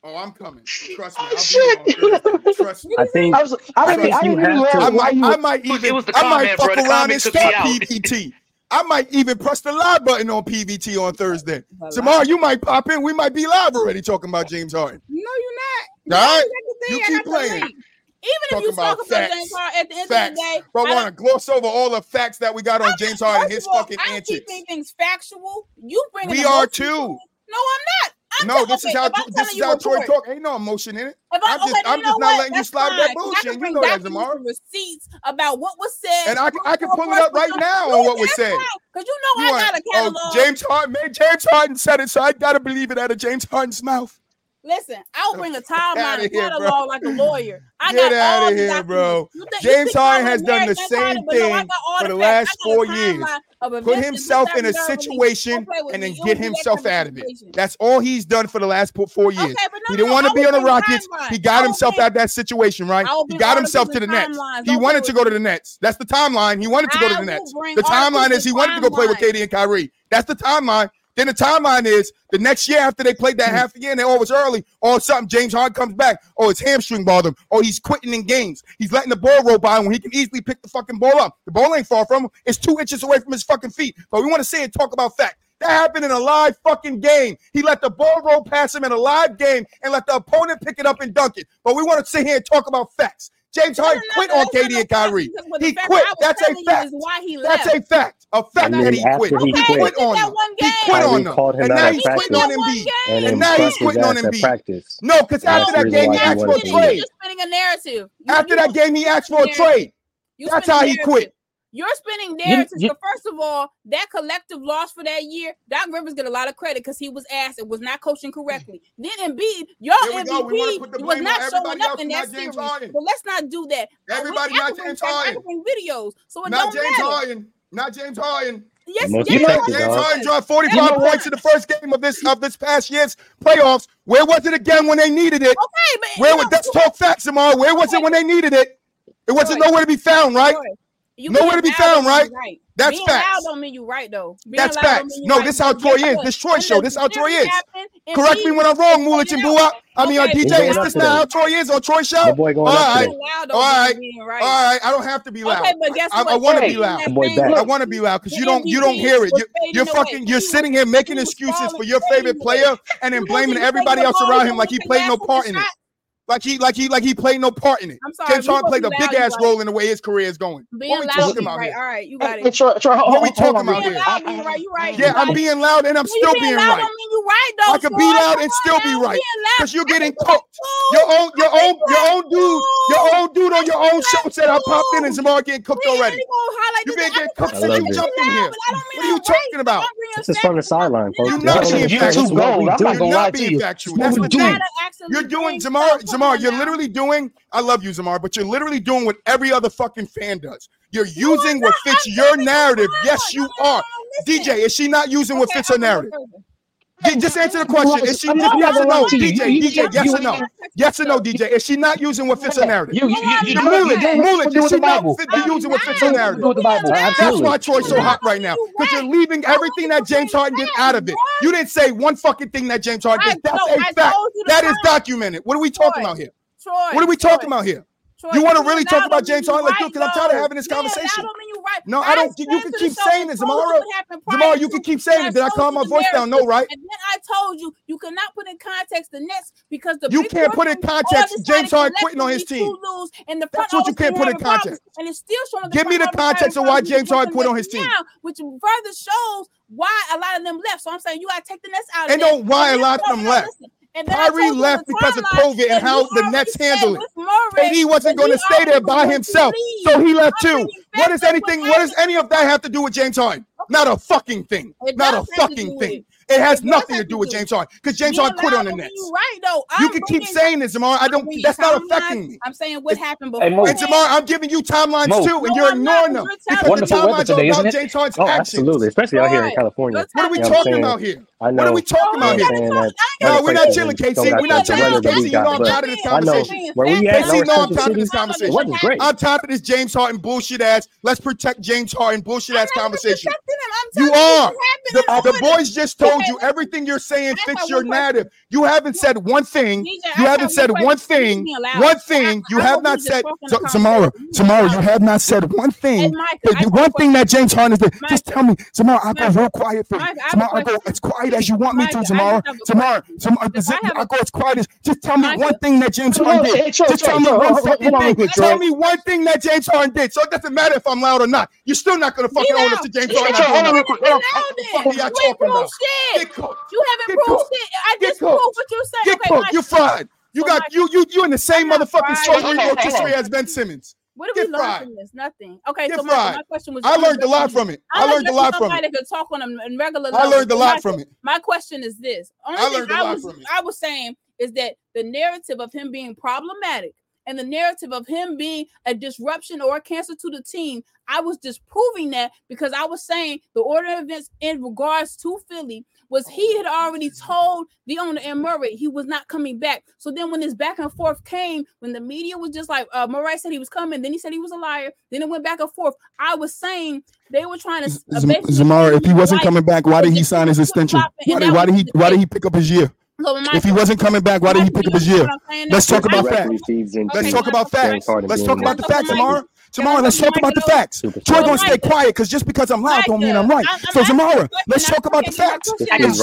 Oh, I'm coming. Trust me. Oh, shit. Trust me. I think I, was, I didn't, I didn't even I might, I might even I comment, might fuck bro. around and start PVT. I might even press the live button on PVT on Thursday. Tomorrow you might pop in. We might be live already talking about James Harden. No, you're not. All right. You keep playing. Even talking if you talk about, about James Harden at the end facts. of the day, bro, I want to gloss over all the facts that we got on I James Harden and his all, fucking I antics. I keep things factual. You bring we are too. No, I'm not. No, this okay, is how this is how Troy talk. Ain't no emotion in it. I, am just, okay, I'm just not what? letting That's you slide that bullshit. You know that, Zamar. Receipts about what was said, and I, I can pull it up right now on what was said. Because you know you I want, got a oh, catalog. Oh, James Harden, man, James Harden said it, so I gotta believe it out of James Harden's mouth. Listen, I'll bring a timeline catalog like a lawyer. I Get got out of here, documents. bro. Think, James Harden has done the same thing no, for the last four years. Put himself in a situation and then get himself out of it. That's all he's done for the last four years. Okay, no, he didn't no, want to be on the Rockets. Timeline. He got himself out of that situation, right? He got himself to the Nets. He wanted to go to the Nets. That's the timeline. He wanted to go to the Nets. The timeline is he wanted to go play with KD and Kyrie. That's the timeline. Then the timeline is the next year after they played that hmm. half again, year and they always early, all of a sudden James Harden comes back. Oh, his hamstring bothered him. Oh, he's quitting in games. He's letting the ball roll by when he can easily pick the fucking ball up. The ball ain't far from him. It's two inches away from his fucking feet. But we want to say and talk about fact. That happened in a live fucking game. He let the ball roll past him in a live game and let the opponent pick it up and dunk it. But we want to sit here and talk about facts. James Harden quit on KD and Kyrie. He quit. That's a fact. That's a fact. A fact that he quit. He quit on them. He quit on them. And now he's quitting on Embiid. And now he's quitting on Embiid. No, because after that game, he asked for a trade. You're just spinning a narrative. After that game, he asked for a trade. That's how he quit. You're spending narratives. You, you, first of all, that collective loss for that year, Doc Rivers get a lot of credit because he was asked and was not coaching correctly. Then Embiid, your MVP was not showing up in that series. But let's not do that. Everybody not James Harden. Videos, so it not don't James matter. Harden. Not James Harden. Yes, James Harden dropped 45 points in the first game of this of this past year's playoffs. Where was it again when they needed it? Okay, but where was know, let's talk facts, Amar. Where was it when they needed it? It wasn't nowhere to be found, right? You Nowhere to be found, right? right? That's Being facts. Loud don't mean you right though. Being That's facts. No, right. this how Troy is. This Troy show. This how Troy is. Correct me when I'm wrong, Moolich and Boo. I mean, okay. DJ, is this not how Troy is or Troy show? All right, all right, all right. I don't have to be loud. Okay, but guess what? I, I want to be loud. I want to be loud because you don't you don't hear it. You're, fucking. You're sitting here making excuses for your favorite player and then blaming everybody else around him like he played no part in it. Like he, like he, like he played no part in it. I'm sorry, played a big ass role in the way his career is going. Being what we talking about right. Here? All right, you got it. Hey, try, try, hold, what we talking about here? Loud, you right, right. Yeah, I'm being loud and I'm still being, right. I could be loud and still be right because you're getting cooked. Your own, your own, your own dude, your own dude on your own show said I popped in and Jamal getting cooked already. You been getting cooked since you jumped in here. What are you talking about? This is from the sideline, folks. You're not being factual. You're not being factual. You're doing Jamal. Zamar, you're now. literally doing, I love you, Zamar, but you're literally doing what every other fucking fan does. You're using what fits I'm your narrative. Yes, you no, are. DJ, is she not using okay, what fits I'm her narrative? Just answer the question. Is she yes or no? DJ, DJ, yes or no? Yes or no, DJ? Is she not using what fits her narrative? You, you, you, Mullet, Mullet, is she not fit using what fits her narrative? That's why Troy's so hot right now. Because you're leaving everything that James Harden did out of it. You didn't say one fucking thing that James Harden did. That's a fact. That is documented. What are we talking about here? What are we talking about here? You want to really talk about James Harden? Like, dude, because I'm tired of having this conversation right. No, I, don't. You can keep saying this, Zamara. Jamal, you can keep saying it. Did I calm my voice down? No, right? And then I told you, you cannot put in context the Nets because the you can't put in context James Harden quitting on his team. Lose, and the That's what you can't put in context. And it's still showing. Give me the context of why James Harden quit on his team, which further shows why a lot of them left. So I'm saying you gotta take the Nets out. And don't why a lot of them left. Kyrie left because of COVID and how the Nets handled it. He wasn't going to stay there by himself, so he left too. What does anything? What does any of that have to do with James Harden? Not a fucking thing. Not a fucking thing. It has nothing to do with James Harden because James Harden quit on the Nets. Right though, I'm you can keep saying this, Zamar. I don't. I that's not affecting lines, me. I'm saying what happened before. Hey, and Zamar, I'm giving you timelines Mo. too, and you're ignoring them because the timelines today, are about James Harden's oh, actions. Absolutely, especially out here in California. What are we talking about here? I know. What are we talking about here? No, we're not chilling, Casey. We're not chilling, Casey. You know I'm tired of this conversation. Casey, know I'm tired of this conversation. I'm tired of this James Harden bullshit ass. Let's protect James Harden bullshit ass conversation. You are. The boys just told told you everything you're saying fits your narrative. You haven't said one thing. You haven't said one thing. One thing. You have not said tomorrow. Tomorrow. you have not said one thing. One thing that James Harden did. Just tell me, tomorrow. I'll go real quiet for you. Tomorrow I go as quiet as you want me to. tomorrow tomorrow I go as quiet as. Just tell me one thing that James Harden did. Just tell me one fucking thing. Tell me one thing that James Harden did. So it doesn't matter if I'm loud or not. You're still not gonna fucking own up to James Harden. Hold on, hold on, hold on. What the fuck are you talking about? You haven't Get proved cooked. it. I just proved what you said. Get okay, cooked. You're fried. You got you you you in the same motherfucking social media history as Ben Simmons. What did Get we learn fried. from this? Nothing. Okay, Get so my, my, question was. I learned a lot from it. I, learned a lot from it. Somebody could talk on in regular. I learned a lot from it. My question is this: I learned a lot from it. I was saying is that the narrative of him being problematic and the narrative of him being a disruption or a cancer to the team, I was disproving that because I was saying the order of events in regards to Philly was he had already told the owner and Morey he was not coming back. So then when this back and forth came, when the media was just like uh, Morey said he was coming, then he said he was a liar, then it went back and forth. I was saying they were trying to uh, Zamara. If he wasn't coming back, why did he sign his extension? Why did, why did he? Why did he pick up his year? So if he wasn't coming back, why did he pick up his year? Let's talk about facts. Let's talk about facts. Let's talk about the facts, Amara. Zamara, let's talk about the facts. Troy gonna stay quiet because just because I'm loud don't mean I'm right. So Zamara, let's talk about the facts. James,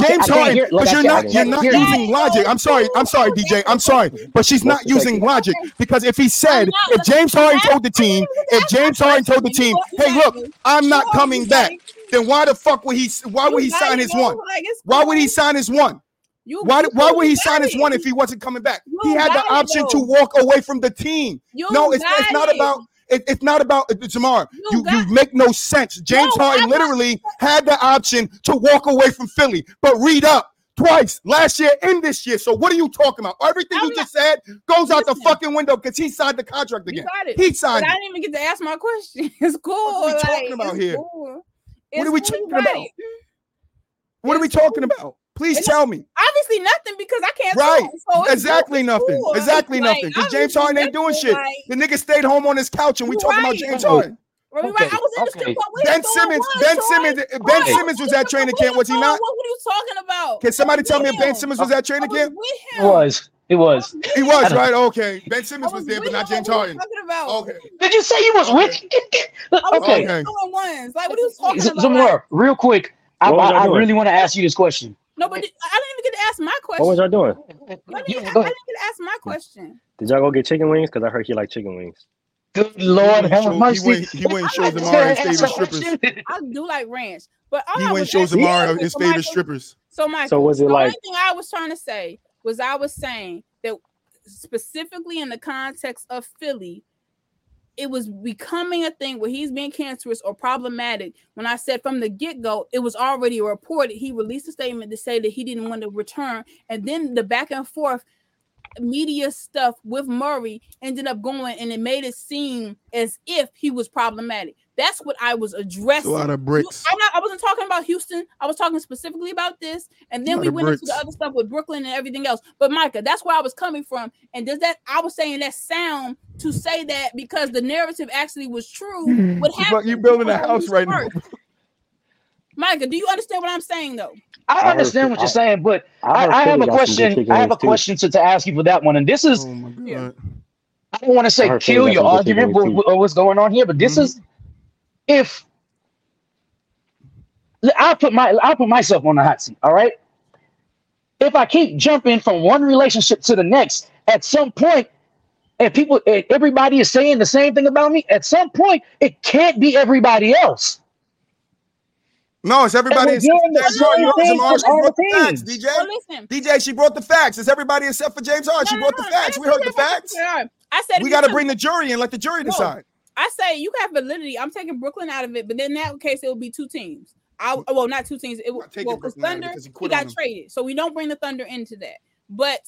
James Harden, because you're not you're not using logic. I'm sorry, I'm sorry, DJ. I'm sorry, but she's not using logic because if he said, if James Harden told the team, if James Harden told the team, hey, look, I'm not coming back, then why the fuck would he? Why would he sign his one? Why would he sign his one? You why, why would he sign his one if he wasn't coming back? You he had the option to walk away from the team. You no, it's, it's not about it, it's not about uh, Jamar. You, you, you make no sense. James no, Harden literally had the option to walk away from Philly, but read up twice last year and this year. So what are you talking about? Everything I'm you not, just said goes listen, out the fucking window because he signed the contract again. He signed. But it. I didn't even get to ask my question. It's cool. What are we talking like, about here? Cool. What, are we talking about? what are we talking about? What are we talking about? Please and tell me. Obviously nothing because I can't. Right. Talk, so exactly nothing. Exactly like, nothing. Because James Harden ain't doing shit. The nigga stayed home on his couch and we talking right. about James Harden. Okay. Right. I was okay. Ben Simmons. Ben Simmons. Ben. Simmons was at training camp. Was he not? What were you talking about? Can somebody tell me if Ben Simmons was at training camp? He was. He was. He was right. Okay. Ben Simmons was, there, but not James Harden. Okay. Did you say he was with? okay. Like what are you talking about? Zamora, real quick, I, I, I really want to ask you this question. No, but did, I didn't even get to ask my question. What was y'all doing? I didn't, I didn't get to ask my question. Did y'all go get chicken wings? Because I heard he liked chicken wings. Good Lord, he have mercy. He went, he went and showed his favorite strippers. I do like ranch, but all he I went and showed Zamara his favorite strippers. So my so was it the like? The thing I was trying to say was I was saying that specifically in the context of Philly, it was becoming a thing where he's being cancerous or problematic. When I said from the get go, it was already reported. He released a statement to say that he didn't want to return, and then the back and forth media stuff with Morey ended up going and it made it seem as if he was problematic. That's what I was addressing. A lot of bricks. I'm not, I wasn't talking about Houston. I was talking specifically about this. And then we went bricks. into the other stuff with Brooklyn and everything else. But Micah, that's where I was coming from. And does that I was saying that sound to say that because the narrative actually was true. Hmm. What happened? You building a house right now. first. Micah, do you understand what I'm saying though? I heard understand what you're saying, but I, heard I have a got some good question. I have a too. question to, to ask you for that one. And this is Oh. Yeah. I don't want to say kill your argument with, wings, with what's going on here, but this Mhm. is if I'll put my I'll put myself on the hot seat, all right? If I keep jumping from one relationship to the next, at some point, and people and everybody is saying the same thing about me, at some point, it can't be everybody else. No, it's everybody. we're except for doing the James Harden. same You know, thing Zamar, with she brought the facts, teams. DJ. Well. DJ, she brought the facts. It's everybody except for James Harden. She No, brought no, the facts. We heard the facts. I said We got to bring the jury and let the jury decide. I say you can have validity. I'm taking Brooklyn out of it, but then in that case, it would be two teams. I well, not two teams. It Not would taking well because Brooklyn out of it Thunder because he he, got them. traded, so we don't bring the Thunder into that. But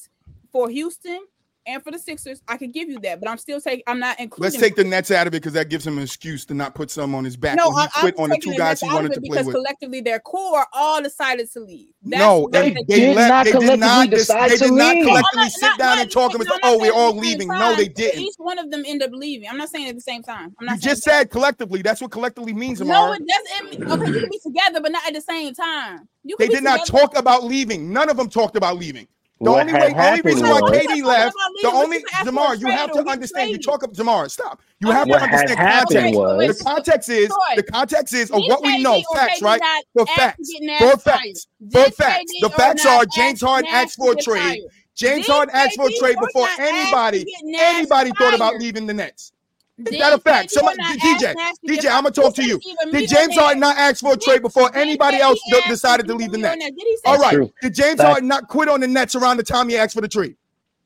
for Houston and for the Sixers, I could give you that, but I'm still taking. I'm not including. Let's take the Nets out of it because that gives him an excuse to not put some on his back. no, he I'm, quit I'm on the taking two the guys he out wanted to play because with. collectively their core all decided to leave. That's No, what they, I'm They they, did left. not They did collectively not. They, decide they did not leave. No, collectively not- sit not- down not- and talk and I'm say, "Oh, we're all at the same leaving." time, No, they didn't. Each one of them end up leaving. I'm not saying at the same time. I'm not You saying just that. said collectively. That's what collectively means, No, it doesn't. Okay, you can be together, but not at the same time. You They can be did not talk about leaving. None of them talked about leaving. The What only way, only happened reason why was- KD left, the only we can ask for a Zamar, you have to understand. You talk up Zamar. Stop. You Okay, have to understand context. was- The context is Troy, the context is of what we know. or Facts, right? not For facts. to For facts. fired? For facts. The facts are James Harden Nash asked for a trade. James Did Harden asked for a trade before not ask to anybody anybody thought about leaving the Nets. Is that a fact? Somebody, not DJ, ask Nash to get DJ, I'm gonna talk to you. Did James Harden not ask for a Did- trade before anybody else d- decided to leave the me or Nets? Nash? Did he say All that? right. True. Did James Fact. Harden not quit on the Nets around the time he asked for the trade?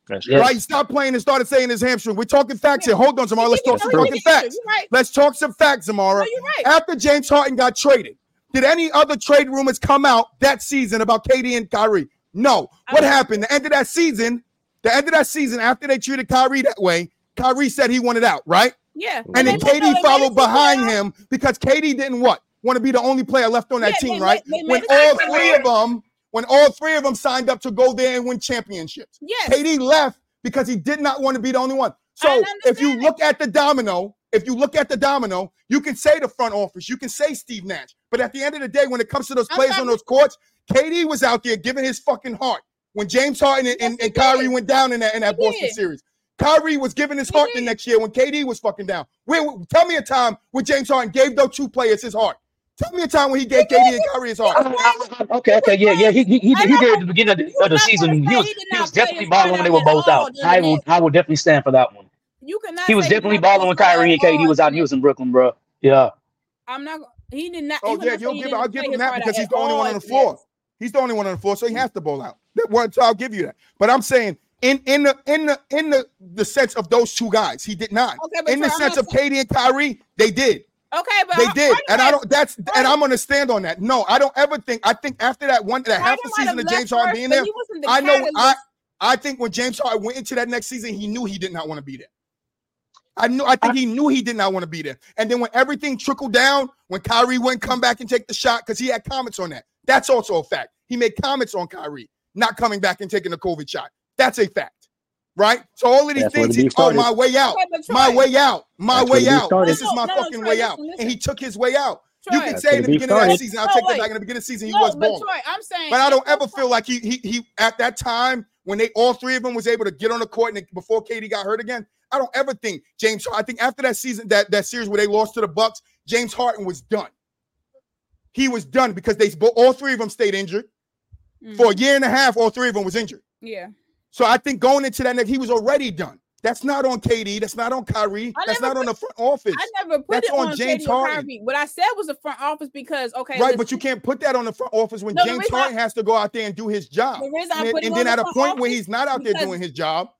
That's Right? He stopped playing and started saying his hamstring. We're talking facts here. Hold on, Zamara. Let's talk some fucking facts. right. Let's talk some facts, No, Zamara. you're right. After James Harden got traded, did any other trade rumors come out that season about KD and Kyrie? No. What happened? The end of that season, the end of that season, after they treated Kyrie that way, Kyrie said he wanted out, right? Yeah. And they then made- no, they KD made followed behind him because KD didn't what? Want to be the only player left on that Yeah, team, they right? made- they when all three of them, when all three of them signed up to go there and win championships. Yes. KD left because he did not want to be the only one. So if you look at the domino, if you look at the domino, you can say the front office, you can say Steve Nash, but at the end of the day, when it comes to those players on those courts, KD was out there giving his fucking heart when James Harden and, Yes, and, and Kyrie went down in that in that He Boston did. series. Kyrie was giving his heart the next year when KD was fucking down. Where, tell me a time when James Harden gave those two players his heart. Tell me a time when he gave KD and Kyrie his heart. Okay, okay, yeah, yeah. He he, he, I he did at the beginning of the, of the season. He was he did he not was definitely his balling when they were both out. I will. I will definitely stand for that one. You cannot. He was definitely did not play balling when Kyrie and at KD was out. He was in Brooklyn, bro. Yeah. I'm not. He did not. Oh yeah, you'll give. I'll give him that because he's the only one on the floor. He's the only one on the floor, so he has to bowl out. That one, so I'll give you that. But I'm saying in in the in the in the the sense of those two guys, he did not. Okay, In the sense of KD and Kyrie, they did. Okay, but They I- did, and I don't. That's and I'm gonna stand on that. No, I don't ever think. I think after that one, that half the season of James Harden being there, the I know. I catalyst. I think when James Harden went into that next season, he knew he did not want to be there. I knew. I think he knew he did not want to be there. And then when everything trickled down, when Kyrie wouldn't come back and take the shot because he had comments on that. That's also a fact. He made comments on Kyrie not coming back and taking the COVID shot. That's a fact, right? So all of these That's things, the he, oh, my way out, Okay, my way out, my That's way out. This is my no, no, fucking Troy, way listen, out. listen. And he took his way out. Troy, You can That's say in the the beef beginning of that season, I'll No, take that back. In the beginning of the season, he no, was but balling. Troy, I'm saying, But I don't ever feel like he he he at that time when they all three of them was able to get on the court and they- before KD got hurt again. I don't ever think James. I think after that season, that that series where they lost to the Bucks, James Harden was done. He was done because they all three of them stayed injured Mhm. for a year and a half. All three of them was injured. yeah. So I think going into that next, he was already done. That's not on KD. That's not on Kyrie. I That's not on the front office. I never put That's it on on James James Harden. Harden. What I said was the front office because okay, right, listen, but you can't put that on the front office when No, James reason I- Harden has to go out there and do his job. The reason I and put and then on at the a point where he's not out there doing his job,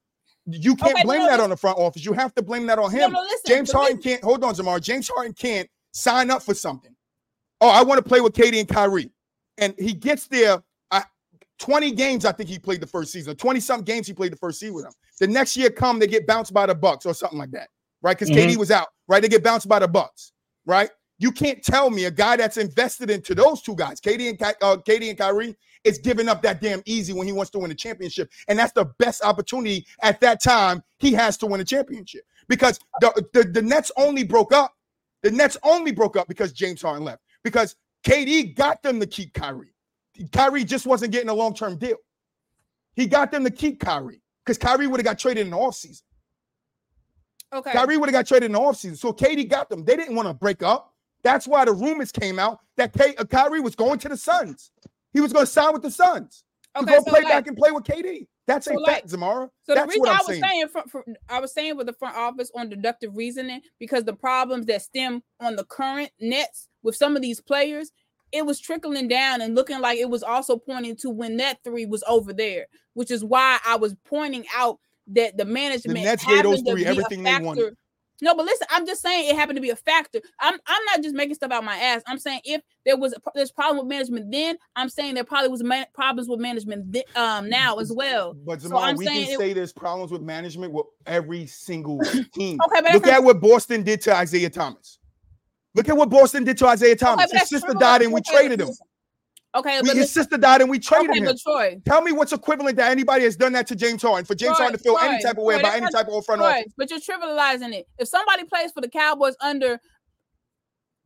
you can't Okay, blame no, that on the front office. You have to blame that on him. listen, James Harden listen. can't hold on, Zamar. James Harden can't sign up for something. Oh, I want to play with KD and Kyrie. And he gets there. Uh, 20 games, I think he played the first season. 20 some games he played the first season with them. The next year come, they get bounced by the Bucks or something like that. Right? Because Mhm. KD was out, right? They get bounced by the Bucks, right? You can't tell me a guy that's invested into those two guys, KD and Ky- uh, KD and Kyrie, is giving up that damn easy when he wants to win a championship. And that's the best opportunity at that time he has to win a championship. Because the, the, the Nets only broke up. The Nets only broke up because James Harden left. Because KD got them to keep Kyrie. Kyrie just wasn't getting a long-term deal. He got them to keep Kyrie because Kyrie would have got traded in the offseason. okay. Kyrie would have got traded in the offseason. So KD got them. They didn't want to break up. That's why the rumors came out that K- uh, Kyrie was going to the Suns. He was going to sign with the Suns to Okay, go so play like- back and play with KD. That's So a like- fact, Zamara. So the That's reason what I I'm was saying. saying, I was saying with the front office on deductive reasoning because the problems that stem on the current Nets with some of these players, it was trickling down and looking like it was also pointing to when that three was over there, which is why I was pointing out that the management Nets gave those three everything they wanted. No, but listen, I'm just saying it happened to be a factor. I'm I'm not just making stuff out my ass. I'm saying if there was a, there's problem with management then, I'm saying there probably was ma- problems with management thi- um now as well. But So I'm we can it- say there's problems with management with every single team. Okay, but Look at what Boston did to Isaiah Thomas. Look at what Boston did to Isaiah Thomas. but His sister true. died and we Okay, traded him. Okay, We- but his sister died and we traded okay, him. Troy, Tell me what's equivalent that anybody has done that to James Harden for James Troy, Harden to feel any type of way Troy, about any type of front Troy, office. but you're trivializing it. If somebody plays for the Cowboys under,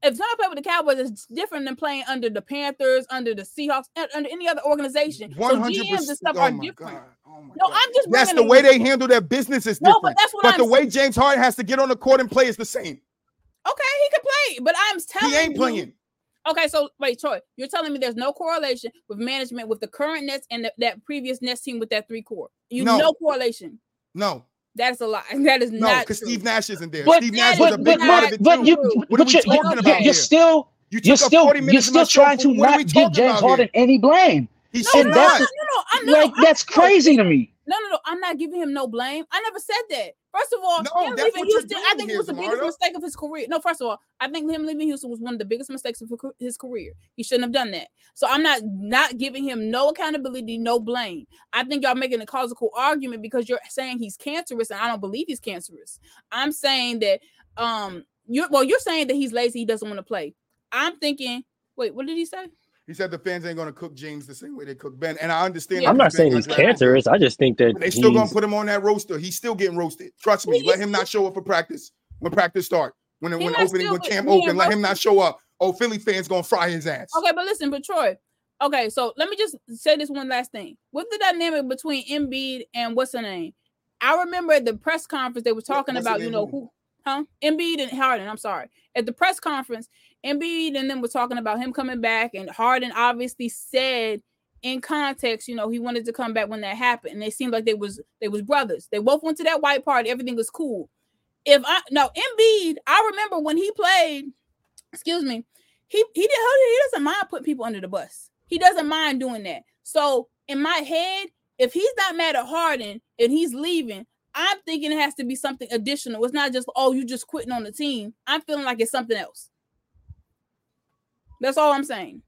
if somebody plays for the Cowboys, it's different than playing under the Panthers, under the Seahawks, under any other organization. So One hundred GMs and percent. stuff Oh are different. god. Oh my No, god. I'm just That's the way they handle their business is No, different. but that's what but I'm the way. James Harden has to get on the court and play is the same. Okay, he can play, but I'm telling He ain't you- playing. Okay, so wait, Troy, you're telling me there's no correlation with management with the current Nets and the, that previous Nets team with that three core. You No. no correlation. No, That's a lie. That is no, not because. Steve Nash isn't there. But, Steve that Nash was a big but, part but, of it but too. you, What are we you're, talking you're, about you're here? still, You you're took up still, 40 you're minutes of still my show. trying to What are we not give talking James about here? Harden any blame. He No, should no, not. no, no, no, I'm no, Like I'm that's not- crazy to me. No, no, no. I'm not giving him no blame. I never said that. First of all, No, him leaving Houston, I think it was the biggest mistake of his career. No, first of all, I think him leaving Houston was one of the biggest mistakes of his career. He shouldn't have done that. So I'm not not giving him no accountability, no blame. I think y'all making a causal argument because you're saying he's cancerous, and I don't believe he's cancerous. I'm saying that um you're well, you're saying that he's lazy, he doesn't want to play. I'm thinking, wait, what did he say? He said the fans ain't gonna cook James the same way they cook Ben, and I understand. Yeah. I'm not saying he's drafted. cancerous. I just think that They still gonna put him on that roaster. He's still getting roasted. Trust me. He Let him not show up for practice when practice start. When He when might opening when be camp open, let him not show up. Oh, Philly fans gonna fry his ass. Okay, but listen, but Troy. Okay, so let me just say this one last thing. With the dynamic between Embiid and what's her name? I remember at the press conference they were talking what's about, you know, who? who, huh? Embiid and Harden. I'm sorry. At the press conference, Embiid and them were talking about him coming back, and Harden obviously said in context, you know, he wanted to come back when that happened, and they seemed like they was they was brothers. They both went to that white party. Everything was cool. If I no Embiid, I remember when he played. Excuse me. He he did he doesn't mind putting people under the bus. He doesn't mind doing that. So in my head, if he's not mad at Harden and he's leaving, I'm thinking it has to be something additional. It's not just oh you just quitting on the team. I'm feeling like it's something else. That's all I'm saying.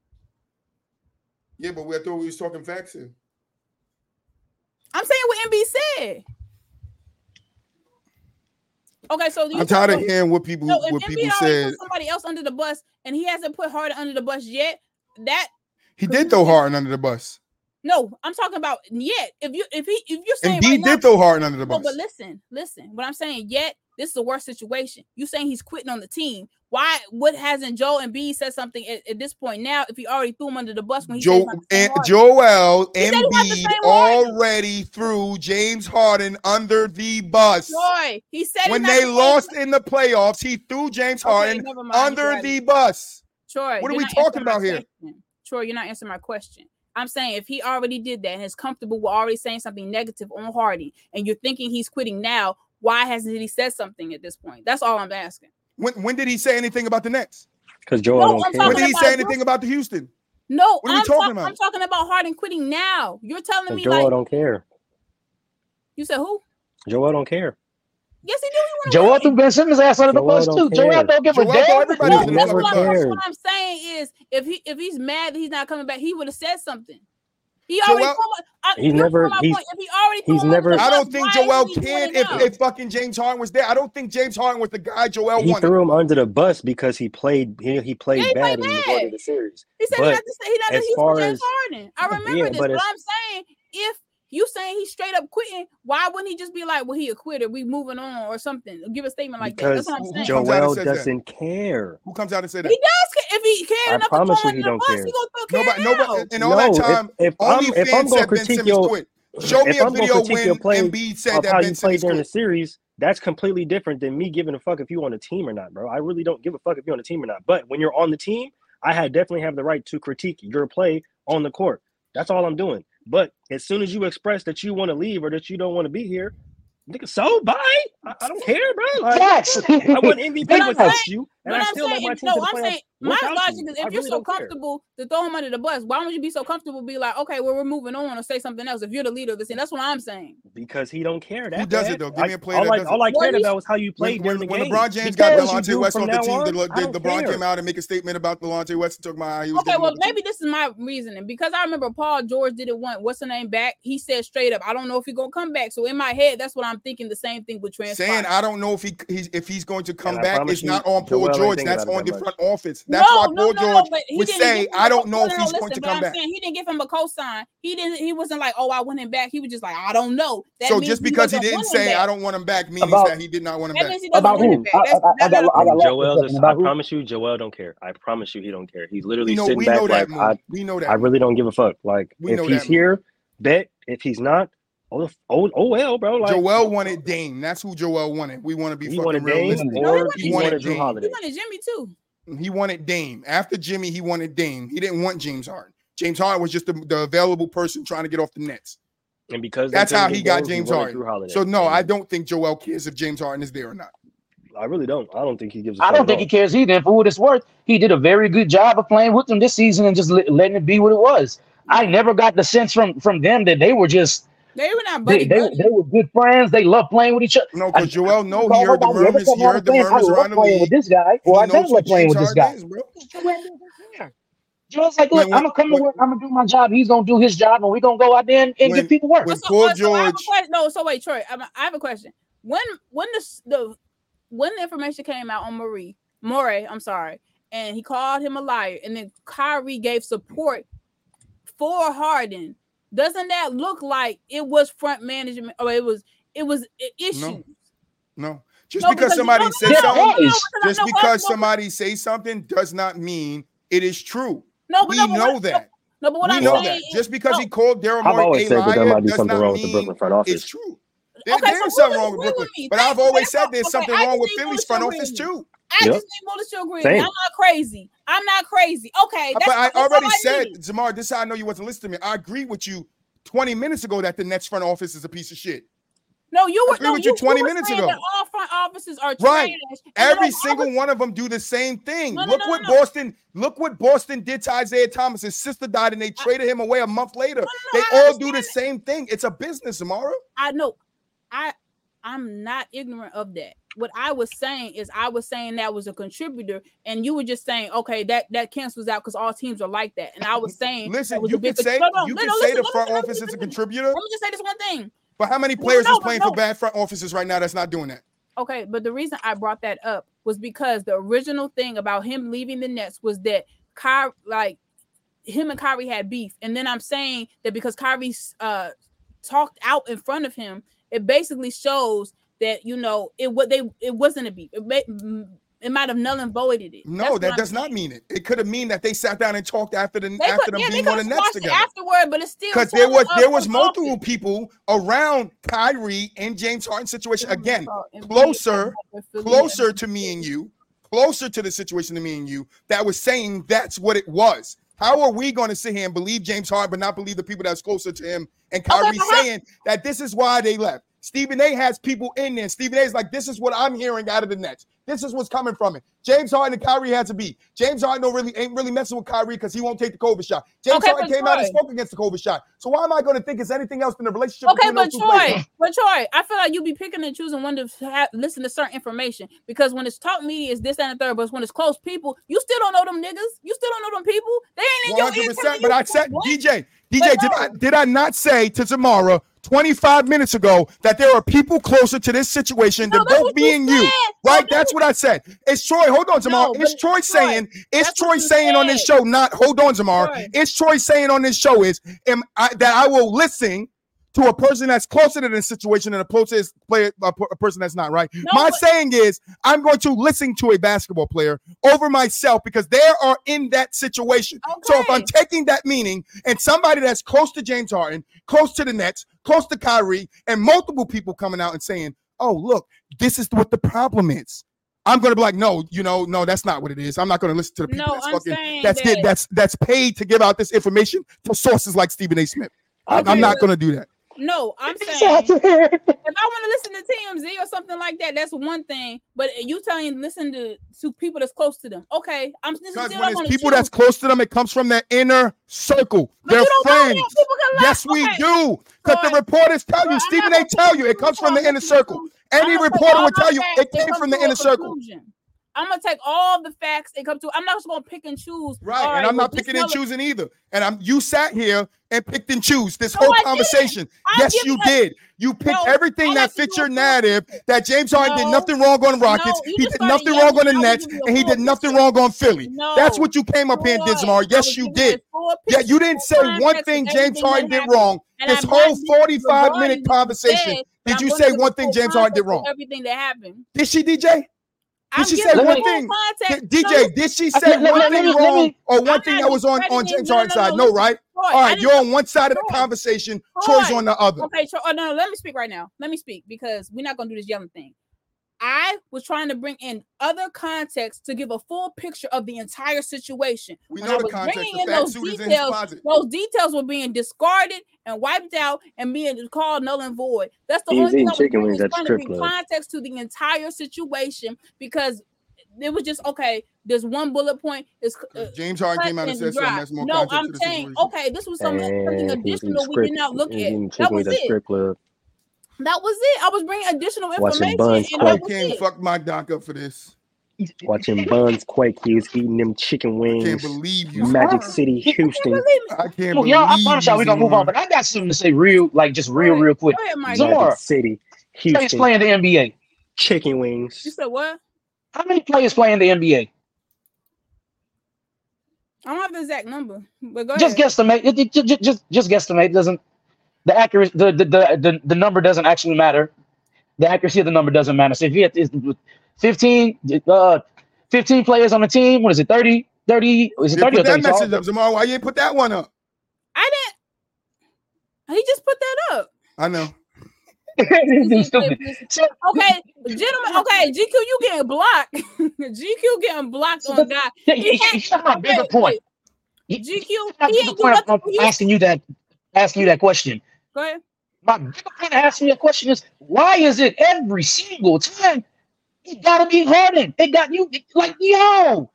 Yeah, but we I thought we was talking facts here. I'm saying what Embiid said. Okay, so you I'm tired of hearing what people So what people said. put somebody else under the bus and he hasn't put Harden under the bus yet, that He did throw Harden under the bus. no, I'm talking about yet. If you if he if you're saying And right now, did throw Harden under the No, bus. but listen, listen. What I'm saying, yet this is a worse situation. You saying he's quitting on the team? Why? What hasn't Joel Embiid said something at, at this point now? If he already threw him under the bus when he the same and? Joel He said he not the Embiid already threw James Harden under the bus. Troy, he said when they the lost in the playoffs, he threw James Harden mind, under the bus. Troy, What are we talking about here? question. Troy, you're not answering my question. I'm saying if he already did that and is comfortable with already saying something negative on Hardy, and you're thinking he's quitting now, why hasn't he said something at this point? That's all I'm asking. When when did he say anything about the Nets? because Joel No, don't care. When did he say anything about the Houston? No, What are we I'm, talking talk- about? I'm talking about Harden quitting now. You're telling me like. Joel like don't care. you said who? Joel don't care. Yes, he do. He Joel threw Ben Simmons ass under the bus don't too. Joel don't give a Joel threw damn. everybody No, that's what, I'm, that's what I'm saying is if he if he's mad that he's not coming back, he would have said something. He already. Joel- threw him- I, He's never- proving my he's- point. If he already. he's never- the I don't think Joel is he doing can if, if fucking James Harden was there. I don't think James Harden was the guy Joel He wanted. threw him under the bus because he played. He, he played Yeah, he bad played in the majority bad. of the series. He said he But had to say he not as Houston James as- Harden. I remember Yeah, this, but but, I'm saying if you saying he's straight up quitting, why wouldn't he just be like, "Well, he a quitter. We moving on" or something? Give a statement like that. Because That's what I'm saying. who comes out and Joel doesn't care. Who comes out and say that? He does. ca- If he cared I enough to promise throw you he don't bus, care. he gonna throw Nobody, care nobody, now. in all No, that if- time, if only I'm- if I'm gonna critique your- quit. Show me if a I'm video critique your when play Embiid said of that how Ben you played during the series, That's completely different than me giving a fuck if you on a team or not, bro. I really don't give a fuck if you're on a team or not. But when you're on the team, I had definitely have the right to critique your play on the court. That's all I'm doing. But as soon as you express that you want to leave or that you don't want to be here, nigga, so bye. I, I don't care, bro. Like, Facts. I want MVP without saying- you, and But I I'm still saying, my no, I'm playoffs saying my logic you. is I if you're really so don't care. comfortable to throw him under the bus, why would you be so comfortable be like, okay, well, we're moving on or say something else if you're the leader of the team? That's what I'm saying. because he don't care. That Who does bad. it, though? Give me I- a player all that I, all it. I Well, cared about was how you played when, during the when game. LeBron James Because got you Delonte do West from off the now team, on, did, Le- I did don't LeBron care. came out and make a statement about Delonte West and talking about how he was Okay, well, off the team? maybe this is my reasoning because I remember Paul George did it one. What's the name back? He said straight up, I don't know if he's gonna come back. So in my head, that's what I'm thinking. The same thing with transpire. saying I don't know if he he's, if he's going to come back promise is not on Paul Joel George. That's about it on the that front much. office. That's why no, Paul no, George no, but he would say, "I don't know if no, no, he's listen, going to come I'm back." saying he didn't give him a cosign. He didn't. He wasn't like, "Oh, I want him back." He was just like, "I don't know." That So means just because he doesn't didn't say, "I don't want him back," means About- that he did not want him back. means he doesn't About who? him back. I, That's, I, I that, got, I got lost Joel for a just, second. I promise you, Joel don't care. I promise you, he don't care. He's literally sitting back like I, We know that. I really don't give a fuck. Like if he's here, bet. If he's not, oh, oh, oh well, bro. Like Joel wanted Dame. That's who Joel wanted. We want to be he fucking wanted Dame realistic. No, he or wanted he Dame. wanted Jrue He he wanted Jimmy too. Mm, he wanted Dame. After Jimmy, he wanted Dame. He didn't want James Harden. James Harden was just the, the available person trying to get off the Nets. And because That's how he get got Dame, James wanted Harden. Jrue Holiday. So no, I don't think Joel cares if James Harden is there or not. I really don't. I don't think he gives. a I fuck don't think he cares either. And for what it's worth, he did a very good job of playing with them this season and just letting it be what it was. I never got the sense from from them that they were just They were not they, buddy they, buddy. they were good friends. They love playing with each other. No, because Joel, no, he call heard the nobody ever murmurs. come He out and heard the saying, I murmurs love around the playing with this guy, He I knows don't love playing with this guy. Joel's like, look, When- I'm gonna come to when- work. I'm gonna do my job. He's gonna do his job, and we're gonna go out there and, and When- get people work. when So- Paul so- so I George- no, so wait, Troy, I'm- I have a question. When when the the when the information came out on Marie Morey, I'm sorry, and he called him a liar, and then Kyrie gave support for Harden. Doesn't that look like it was front management or it was it was i- issues? No, just No, because because- somebody no, no, says something, no, no, no, just because no, somebody says something does not mean it is true. No, but We no, but know what- that. No, but what we I'm know saying that. is- Just because he no. called Daryl I've Morey a said that there liar might be does something not wrong with the mean Brooklyn front office. it's true. There- Okay, there's so something wrong with agree with Brooklyn, me. but I've always said there's okay, something wrong with need Philly's front office too. I Yep. just need Willis to agree. with Same. me. I'm not crazy. I'm not crazy. Okay, uh, that's, but I that's already I said, need. Zamar, this is how I know you wasn't listening to me. I agree with you 20 minutes ago that the Nets front office is a piece of shit. No, you were agree no, with you you 20 were minutes saying ago. That all front offices are Right. trash. and Every single was- one of them do the same thing. No, no, look no, what no, no. Boston, look what Boston did to Isaiah Thomas. His sister died and they traded him away a month later. no, they I all do the understand same thing. It's a business, Zamara. I know. I I'm not ignorant of that. What I was saying is I was saying that was a contributor, and you were just saying, okay, that that cancels out because all teams are like that. And I was saying, Listen, was you could say no, no, you no, could say listen, the front office is a contributor, Let me just say this one thing. but how many No, players no, is playing no. for bad front offices right now that's not doing that? Okay, but the reason I brought that up was because the original thing about him leaving the Nets was that Kyrie, like him and Kyrie had beef, and then I'm saying that because Kyrie uh talked out in front of him, it basically shows that you know it what they it wasn't a beef. It, it might have null and voided it. No, that does not mean it. It could have mean that they sat down and talked after the They after could, them yeah, being on the Nets together. afterward, but it's still Because there was there was multiple people around Kyrie and James Harden situation again, closer, closer to me and you, closer to the situation to me and you, that was saying that's what it was. How are we going to sit here and believe James Harden, but not believe the people that's closer to him and Okay, Kyrie how- saying that this is why they left? Stephen A has people in there. Stephen A is like, this is what I'm hearing out of the Nets. This is what's coming from it. James Harden and Kyrie had to be. James Harden don't really ain't really messing with Kyrie because he won't take the COVID shot. James Okay, Harden came out and spoke against the COVID shot. So why am I going to think it's anything else than the relationship Okay, but? Troy, but Troy, I feel like you be picking and choosing when to have, listen to certain information because when it's talk media, it's this and the third, but when it's close people, you still don't know them niggas. You still don't know them people. They ain't in One your ear But I said. DJ, DJ, But did no. I did I not say to Tamara 25 minutes ago that there are people closer to this situation No, than both me you and you? Right? That's what I said. It's Troy. Hold on, Tamara. No, it's Troy saying, it's Troy saying on this show, not hold on, Tamara. Troy. It's Troy saying on this show is am I, that I will listen to a person that's closer to this situation than a closest player, a, a person that's not right. No, My but- saying is, I'm going to listen to a basketball player over myself because they are in that situation. So if I'm taking that meaning and somebody that's close to James Harden, close to the Nets, close to Kyrie, and multiple people coming out and saying, "Oh, look, this is what the problem is. I'm gonna be like, no, you know, no, that's not what it is. I'm not gonna listen to the people No, that's I'm fucking saying that's get that's that's paid to give out this information to sources like Stephen A. Smith. I'm, I'm not gonna do that. No, I'm saying if I want to listen to TMZ or something like that, that's one thing. But you telling listen to to people that's close to them. Okay, I'm still Because when it's gonna people choose. that's close to them, it comes from their inner circle. But They're you don't know that. friends. People can. Yes, we Okay. do. Because the reporters tell you, Stephen they tell you, it comes from the inner circle. Any I'm gonna take reporter would tell you it came from the inner circle. I'm gonna take all the facts and come to. I'm not just gonna pick and choose. Right, all and I'm not picking and choosing either. And I'm you sat here and picked and choose this No, whole I conversation. Yes, you did. You picked No, everything that fits your narrative that James Harden did nothing wrong on Rockets. No, he did nothing wrong on the yelling. I was Nets, giving you a and he did nothing wrong on Philly. No. That's what you came up here and did, Zamar. Yes, you did. Yeah, you didn't say one thing James Harden did wrong. This whole 45 minute conversation. what you said, but Did you say one thing James Harden did wrong? Everything that happened. Did she, DJ? I'm Did she say one thing? context. Did- No, DJ, did she say let- one let thing me- wrong or one I'm thing that was on, on James no, no, Harden's no, side? no, No, right? Troy, All I right, didn't you're on one side of the conversation. Troy. Troy's on the other. Okay, Troy, oh, no, no, let me speak right now. Let me speak because we're not gonna do this yelling thing. I was trying to bring in other context to give a full picture of the entire situation. We When know I the was context. bringing The in those suit is in details, those details were being discarded and wiped out and being called null and void. That's the He only thing eating I was chicken wings is at the trying to bring club. context to the entire situation because it was just okay. There's one bullet point. Is uh, James Harden came out and said something that's more No, I'm saying okay. This was something, something And he was eating additional we script- did not look at. That was it. Strip club. That was it. I was bringing additional Watching information, Buns and I can't it. fuck my doc up for this. Watching Buns quake. He was eating them chicken wings. I can't wings. believe you. Magic Zamar. City, Houston. I can't Look, believe y'all, I promise y'all we're gonna move on, but I got something to say real, like just real, real quick. Go ahead, Mike. Zamar. Magic City, Players playing the NBA. Chicken wings. You said what? How many players play in the NBA? I don't have the exact number, but go Just ahead. guesstimate. It, it, just, just, just guesstimate. Doesn't the accuracy, the, the, the, the, the number doesn't actually matter. The accuracy of the number doesn't matter. So if you have it's 15, uh, 15 players on the team, what is it? 30, 30, is it Yeah, 30 or put that 30? So all- message up, Zamar. Why you ain't put that one up? I didn't. He just put that up. I know. Stupid. Okay, gentlemen. Okay, GQ, you getting blocked. GQ getting blocked on God. yeah, He yeah, had- here's my bigger wait, point. wait. GQ, My he bigger ain't do point nothing of for you. asking you that, asking you that question. Go ahead. My bigger point of asking you that question is why is it every single time it gotta be Harden? It got you like yo,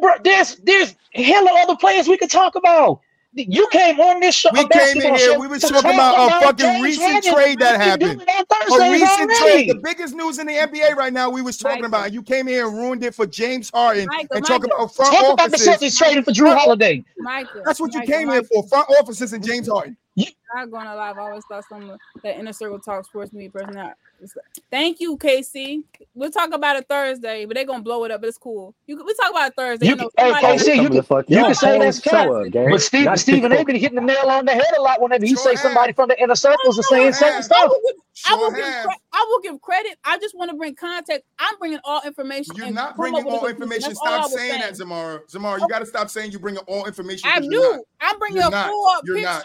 bro, there's there's hella other players we could talk about. You came on this show. We came in here, we was talking about a fucking James recent Harden. trade that happened. A Thursdays recent trade, the biggest news in the NBA right now. We was talking Michael. about. You came here and ruined it for James Harden Michael, and talking about front Talk about the offices. Celtics trading for Jrue Holiday. Michael. That's what you Michael, came here for. Front offices and James Harden. Not gonna lie, I've always thought some of that inner circle talk sports media personality. Thank you, Casey. We'll talk about it Thursday, but they're gonna blow it up. But it's cool. You can, we talk about it Thursday. You You know, can- hey, somebody- Casey, you can- you y'all. can say that's Show cap. up, gang. But Steve, Not Stephen A. TikTok. been hitting the nail on the head a lot whenever he Sure say somebody from the inner circles is saying certain have. I stuff. will give, I will give, cre- I will give credit. I just want to bring context. I'm bringing all information. You're not come bringing up with a all information. That's I Stop was saying that, Zamara. Zamara, you got to stop saying you're bringing all information. I 'cause you're do. I'm bringing You're a full picture. not.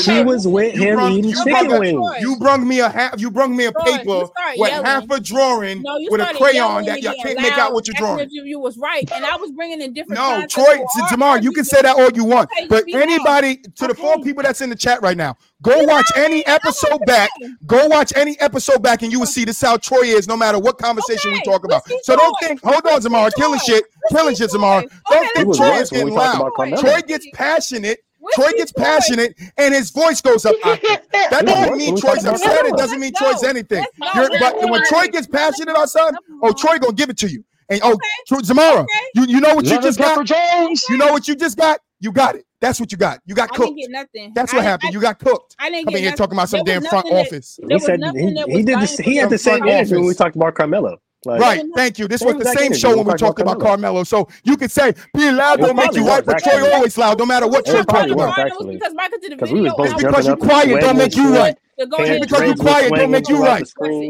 She Okay, was with You him brung- eating you chicken wings. You brung me a half. You brung me a paper with yelling. half a drawing No, with a crayon that you getting can't make out what you're asking drawing. You, you was right, and I was bringing in different. No, Troy, to Jamar, you can say that all you want, Okay, but you are. anybody to the four people that's in the chat right now, go watch any episode back. Go watch any episode back, and you will see this is how Troy is, no matter what conversation we talk about. So don't think, hold on, Let's see killing shit, killing shit, Zamara. Troy. Don't think Troy is getting loud. Troy gets passionate. Let's Troy gets Troy. passionate, and his voice goes up. out. That doesn't mean when Troy's upset. It doesn't mean Troy's anything. You're, but when Troy gets passionate, our son, oh, Troy gonna give it to you. And oh, Zamora, Zamara, you you know what you just got? Jones. You know what you just got? You got it. That's what you got. You got I cooked. didn't get nothing. That's I- what happened. I- You got cooked. I didn't Coming get here nothing. talking about some There damn front that- office. He said he, he did dying this. for He had the same front energy when we talked about Carmelo. Like, Right. Thank you. This was the same show when when we we talked talked about about Carmelo. So you could say being loud don't make you probably right, but Troy actually. always loud, no matter what It Troy probably talking was, about. actually. because Michael did the Because we was video. both and I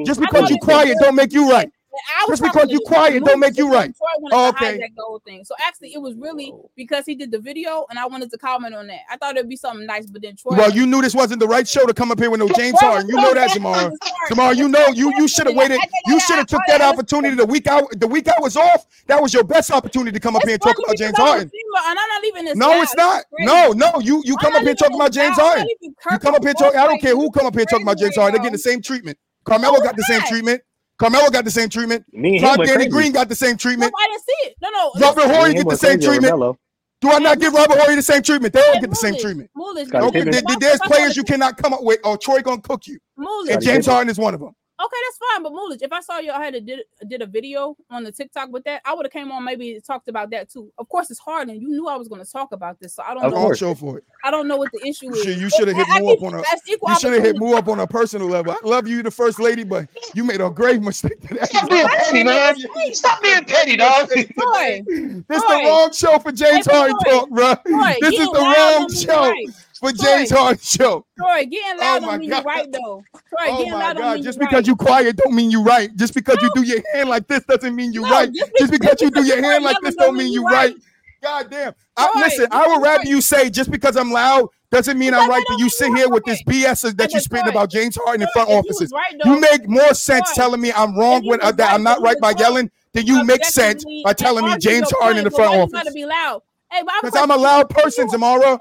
Just because you jumping up, quiet don't make you just because you quiet don't make you right. Oh, okay. That gold thing. So actually, it was really because he did the video, and I wanted to comment on that. I thought it'd be something nice, but then Troy. Well, you knew this wasn't the right show to come up here with no James Harden. You know that, Jamar. Jamar, you know you you should have waited. You should have took that opportunity the week out. The week I was off, that was your best opportunity to come up here and talk about James Harden. No, it's not. No, no, you you come up here talking about James Harden. You come up here talking. I don't care who come up here talking about James Harden. They're getting the same treatment. Carmelo got the same treatment. Carmelo got the same treatment. Me and Danny. Green got the same treatment. No, I didn't see it. No, no. Robert Horry get the same treatment. Do I not give Robert Horry the same treatment? They all get the same treatment. Okay, there's players you cannot come up with, or Troy gonna cook you, and James Harden is one of them. Okay, that's fine. But Moolage, if I saw you, I had a, did, did a video on the TikTok with that, I would have came on maybe talked about that too. Of course, it's hard, and you knew I was going to talk about this, so I don't. Know show for it. I don't know what the issue is. You should have hit I, up on a. You should have hit move up on a personal level. I love you, the first lady, but you made a grave mistake. Stop being petty, man. Stop being petty, dog. Boy, this is the wrong show for James Harden talk, bro. Boy, this is the wrong show. Right for Troy, James Harden show. Troy, getting loud oh don't mean God. you right though. Troy, oh getting loud God. don't mean Just you because right. you quiet don't mean you right. Just because no. you do your hand like this doesn't mean you no, right. Just, just because, you do your hand like this don't mean you right. right. God damn. I, listen, I would rather you say just because I'm loud doesn't mean because I'm right that you sit here with this BS that you're spitting about James Harden in front offices. You make more sense telling me I'm wrong when that I'm not right by yelling than you make sense by telling me James Harden in the front office. Be loud. Hey, because I'm a loud person, you, Zamora.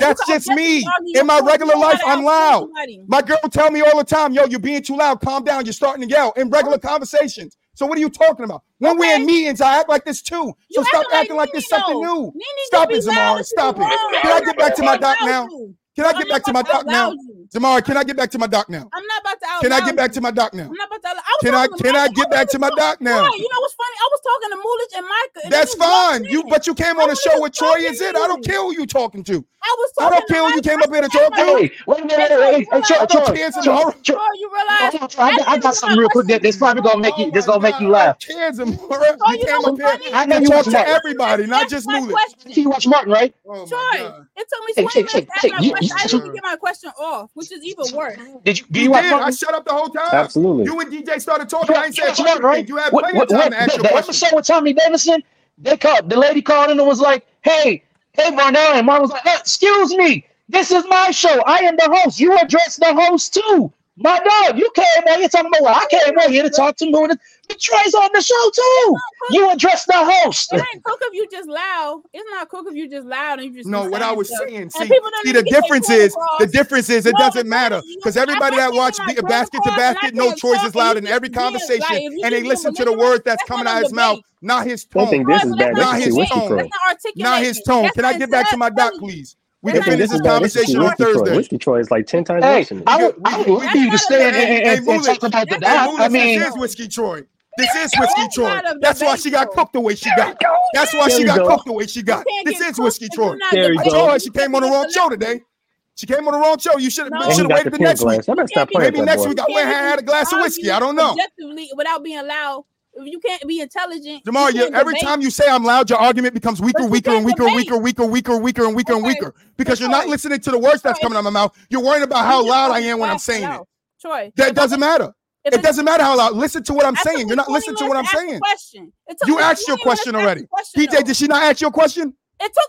That's just me. In my regular life, I'm loud. My girl tell me all the time, "Yo, you're being too loud. Calm down. You're starting to yell." In regular conversations. So what are you talking about? When okay. we're in meetings, I act like this too. So stop acting like, like this something new. Stop it, Zamora. Stop it. Can I get back to my doc now? Can I I'm get back to my doc now? You. Tomorrow, can I get back to my doc now? I'm not about to out Can I get back to my doc now? I'm not about to out I Can I can I get back to my doc now? Right. You know what's funny? I was talking to Moolish and Micah. And That's fine. You but you came on the show with Troy is it? I don't care who you talking to. I was talking I don't care who you came up here to talk to. Hey, wait a minute. Hey, hey, Troy, Troy, Troy, you realize I got something real quick This probably gonna make you This gonna make you laugh. Kids and. I know you talk to everybody, not just Moolish. You watch Martin, right? Oh, Troy, it took me 20 minutes. Yes, I didn't get my question off, which is even worse. Did you? Do you, you did. I shut up the whole time. Absolutely. You and DJ started talking. I ain't saying right, right. You had plenty what, what, time what, to ask the, your question. with Tommy Davidson, they called. The lady called in and was like, "Hey, hey, Varnell," and Mom was like, uh, "Excuse me, this is my show. I am the host. You address the host too. My dog, you came on here talking about well, I came right here to talk to Moon. But Trey's on the show too. You address the host. It ain't cook if you just loud. It's not cook if you just loud and you just no. What I was stuff. saying, see, see the difference is the difference is it no, doesn't matter because everybody that watched basket to basket, no choice is loud in every conversation, like, and they listen to the words that's coming out of his mouth, not his tone. Not his tone. Not his tone. Can I get back to my doc, please? We can finish this conversation on Thursday. Whiskey Troy is like 10 times worse than this. I, I would you to stand and, talk about the diet. I mean, this is Whiskey Troy. This is Whiskey Troy. That's why she got cooked the way she got. That's why she got cooked the way she got. This is Whiskey Troy. Troy, she came on the wrong show today. She came on the wrong show. You should have no. waited the next glass. week. I better stop playing. Maybe next week I went and had a glass of whiskey. I don't know. Objectively, without being loud you can't be intelligent. Jamal, you every debate. time you say I'm loud, your argument becomes weaker, weaker and weaker, weaker, weaker, weaker, weaker, and weaker, okay. and weaker. Because Troy, you're not listening to the words that's Troy, coming out of my mouth. You're worrying about how loud I am when I'm saying it. Troy. That doesn't matter. It doesn't matter how loud. Listen to what I'm saying. You're not listening to what I'm saying. Question. You asked your question already. DJ, did she not ask your question?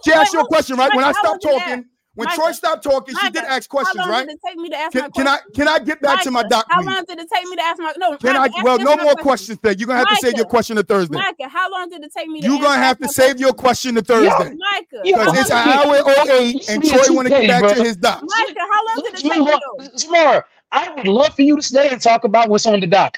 She asked your question, right? When I stopped talking, when Troy stopped talking, she did ask questions, how long right? Did it take me to ask can, my can I can I get back to my doc? How long did it take me to ask my no? Can I? Well, no more questions. Then you're gonna have to save your question to Thursday. Micah, how long did it take me? You're gonna have to save your question to Thursday. Micah, because it's an hour or eight, and Troy want to get back to his doc. Micah, how long did it take you? I would love for you to stay and talk about what's on the dock.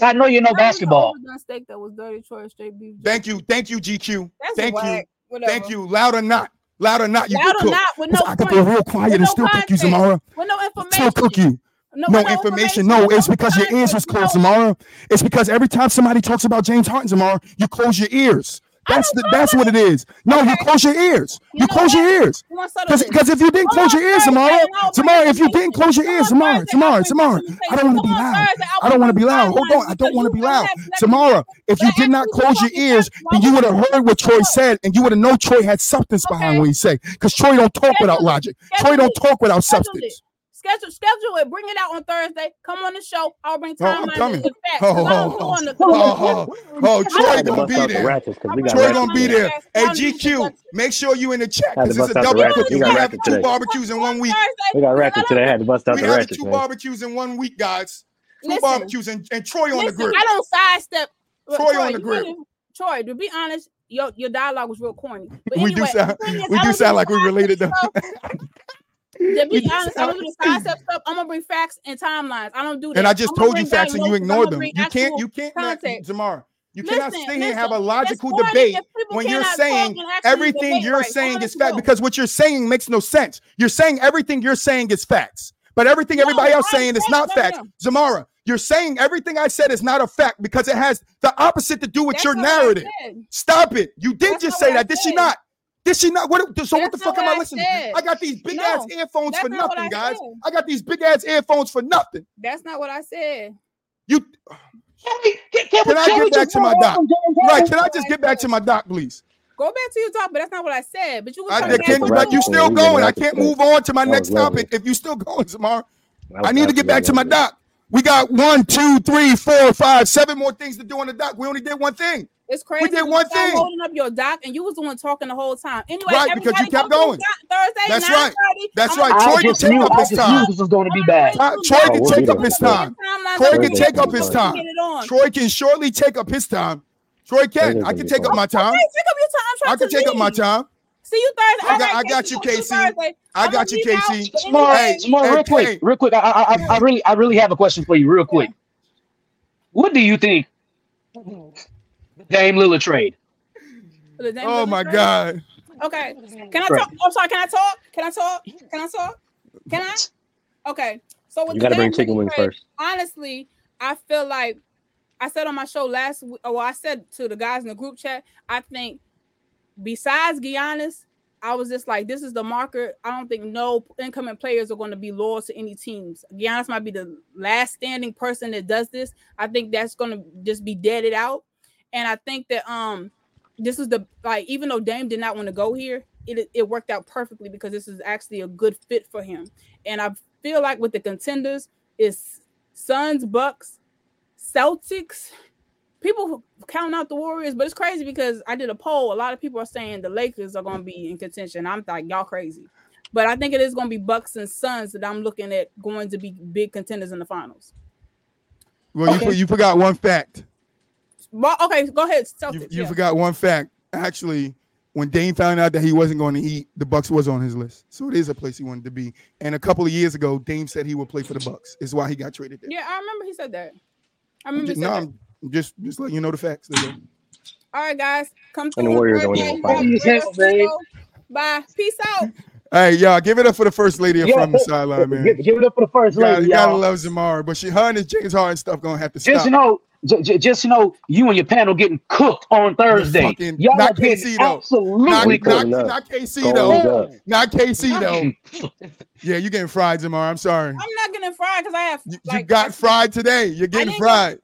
I know you know basketball. Steak that was dirty Troy beef. Thank you, thank you, GQ. That's thank whack. you, Whatever. thank you. Loud or not loud or not, you Loud can cook. not, no I could be real quiet and no still cook you, Zamara. with no information. Still cook you. No, No with information. No, it's because your ears was closed, No, Zamara. It's because every time somebody talks about James Harden, Zamara, you close your ears. I That's the, that's what it is. No, you close your ears. You You know close your ears. You want to settle Because if you didn't close your ears, Thursday, Zamara, and I'll bring Zamara, if you didn't close your ears, tomorrow, Zamara, Thursday, Zamara, I'll bring Zamara, information. I don't want to be loud. I'll don't want to be loud. Hold on, I don't want to be loud. have- let me- Samara, if you did not close your ears, then you would have heard what Troy said, and you would have known Troy had substance behind what he said. Because Troy don't talk without logic. Troy don't talk without substance. It. schedule schedule it. Bring it out on Thursday. Come on the show. I'll bring Oh, I'm coming. and facts. Oh, 'cause oh, go on the- Oh, oh, oh, Troy gonna be there. ratchets 'cause Troy gonna be there. Hey, GQ, make sure you in the chat because it's a bust out the double. We We got have two barbecues in one week. We got ratchets today. I had to bust out We the have ratchets, two barbecues in one week, guys. Two Listen. barbecues and, and Troy on the grill. I don't sidestep. Look, Troy on the grill. really- Troy, to be honest, your your dialogue was real corny. But We do sound- the thing is, we do sound like we sidestep related though. To be honest, I don't do the sidestep stuff. I'm gonna bring facts and timelines. I don't do that. And I just I'm told you facts and you ignored them. You can't, you can't, context. Zamar. You cannot Listen, stay here and have a logical debate when you're saying talk and actually everything you're right. saying is fact because what you're saying makes no sense. You're saying everything you're saying is facts, but everything No, everybody else saying is not no, facts. Zamara, you're saying everything I said is not a fact because it has the opposite to do with That's your not what I narrative. Stop it. You did That's just say that. Did she not? Did she not? What? So what the fuck not am I I listening? said. I got these big No, ass earphones that's for not nothing, I guys. said. I got these big ass earphones for nothing. That's not what I said. You Can, we, can, can, Can we, I get we back to my doc? on from James right? Can I just get back to my doc, please? Go back to your talk, but that's not what I said. But you was I trying did, can, ask but you me- still going. I can't move on to my next topic if you're still going, Samar. I need to get back to my doc. We got one, two, three, four, five, seven more things to do on the doc. We only did one thing. It's crazy. We did because one you started thing. Holding up your doc, and you was the one talking the whole time. Anyway, Right, because you kept come to going. the doc Thursday. That's right. That's right. gonna Troy can take up his time. this was going to be bad. Uh, Troy you can we'll take up his time. Troy can take up his time. Get it on. Troy can shortly take up his time. Troy can. I can take up my time. Take up your time. I'm trying I can take up my time. See you Thursday. I got- right, I got you, see Casey. I got you, leave out, Casey. but Smart, anyway, smart, hey, real quick, hey. real quick. I, I, I, I really, I really have a question for you, real quick. What do you think Dame Lillard trade? Oh Lillard my trade? God. Okay. Can I Right. talk? I'm sorry. Can I talk? Can I talk? Can I talk? Can I? Okay. So with You the got to bring chicken wings first. honestly, I feel like I said on my show last week, or oh, I said to the guys in the group chat, I think besides Giannis, I was just like, this is the marker. I don't think no incoming players are going to be loyal to any teams. Giannis might be the last standing person that does this. I think that's going to just be deaded out. And I think that um this is the like even though Dame did not want to go here, it it worked out perfectly because this is actually a good fit for him. And I feel like with the contenders is Suns, Bucks, Celtics. People count out the Warriors, but it's crazy because I did a poll. A lot of people are saying the Lakers are going to be in contention. I'm like, y'all crazy. But I think it is going to be Bucks and Suns that I'm looking at going to be big contenders in the finals. Well, you, you forgot one fact. Well, okay, go ahead. You, Celtics. you yeah. forgot one fact. Actually, when Dame found out that he wasn't going to eat, the Bucks was on his list. So it is a place he wanted to be. And a couple of years ago, Dame said he would play for the Bucks. Is why he got traded there. Yeah, I remember he said that. I remember he said no, just just letting you know the facts. There. All right, guys, come And the. Warriors are Thursday. winning the finals. Have a great Babe. show. Bye. Peace out. Hey, y'all, give it up for the first lady Yeah, from the sideline, man. Give, give it up for the first You gotta, lady, you gotta y'all. love Zamara, but she, her and this James Harden stuff gonna have to stop. Just you know, j- j- just you know, you and your panel getting cooked on Thursday. fucking- Y'all not are getting KC though. not, absolutely not, Cooking cooked. not KC Going though. Not KC though. Yeah, you getting fried, Zamara. I'm sorry. I'm not getting fried because I have You, you got fried today. You're getting didn't fried.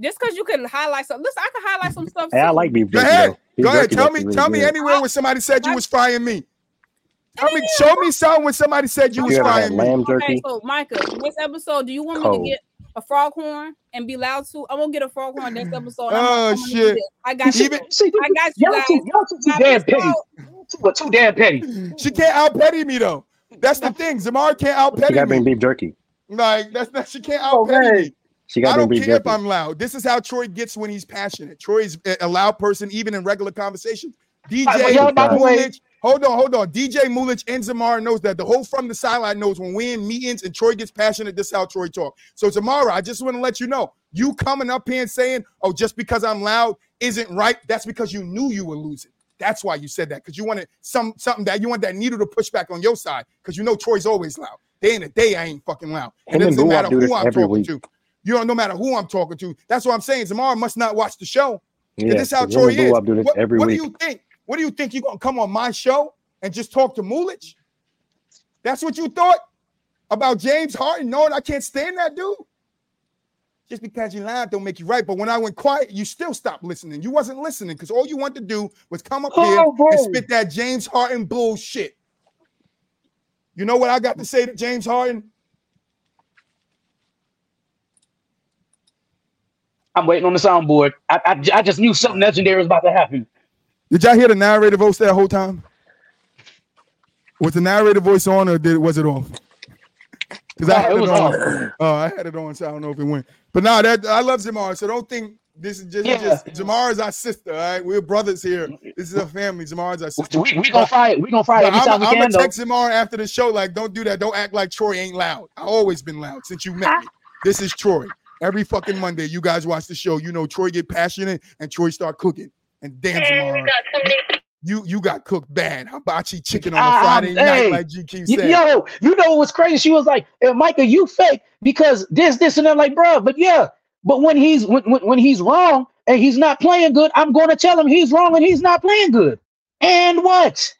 Just because you can highlight some. Listen, I can highlight some stuff. Hey, I like beef jerky. Go ahead. Beef Go ahead. Tell me. really Tell me good. anywhere where somebody said you was frying me. Tell mean, Show me something when somebody said you was You ever frying me. lamb Okay, jerky? so Micah, next episode, do you want me Cold. to get a frog horn and be loud to? I'm gonna get a frog horn next episode. I'm Oh, I'm shit. I got you. Even- See, I got you y'all too, y'all too, too damn peace petty. Too, too damn petty. She can't out petty me though. That's the thing. Zamar can't out She petty got to bring me. beef jerky. Like that's not. She can't out petty man. me. She got I don't beef care if. I'm loud. This is how Troy gets when he's passionate. Troy's a eh, a loud person, even in regular conversation. DJ But y'all, by the way- Mulich, hold on, hold on. DJ Mulich and Zamara knows that. The whole from the sideline knows when we're in meetings and Troy gets passionate, this is how Troy talk. So Zamara, I just want to let you know, you coming up here and saying, "Oh, just because I'm loud isn't right," that's because you knew you were losing. That's why you said that because you wanted some something that you want that needle to push back on your side because you know Troy's always loud. Day in the day, I ain't fucking loud. Him it and doesn't matter who I'm talking week. to. You know, no matter who I'm talking to. That's what I'm saying. Zamara must not watch the show. Yeah, this how 'cause him Troy is. Do this What, every what week. do you think? What do you think? you're gonna come on my show and just talk to Mulich? That's what you thought about James Harden? knowing I can't stand that dude. Just because you lied don't make you right. But when I went quiet, you still stopped listening. You wasn't listening because all you wanted to do was come up here Oh, bro. and spit that James Harden bullshit. You know what I got to say to James Harden? I'm waiting on the soundboard. I, I, I just knew something legendary was about to happen. Did y'all hear the narrator voice that whole time? Was the narrator voice on or did was it off? Because I had it it, on. Oh, I had it on, so I don't know if it went. But no, that I love Jamar. So don't think this is just, Yeah. just Jamar is our sister. All right, we're brothers here. This is a family. Jamar is our sister. We, we gonna fight. We gonna fight. every I'm, time we I'm can gonna though. text Jamar after the show. Like, don't do that. Don't act like Troy ain't loud. I always been loud since you met me. This is Troy. Every fucking Monday, you guys watch the show. You know Troy get passionate and Troy start cooking. And damn, Jamar, you you got cooked bad. Hibachi chicken on a Ah, Friday night, hey, like GQ Y- said. Yo, you know what's crazy? She was like, "Eh, Micah, you fake because this, this, and that. Like, bro, but yeah, but when he's when, when, when he's wrong and he's not playing good, I'm going to tell him he's wrong and he's not playing good. And what?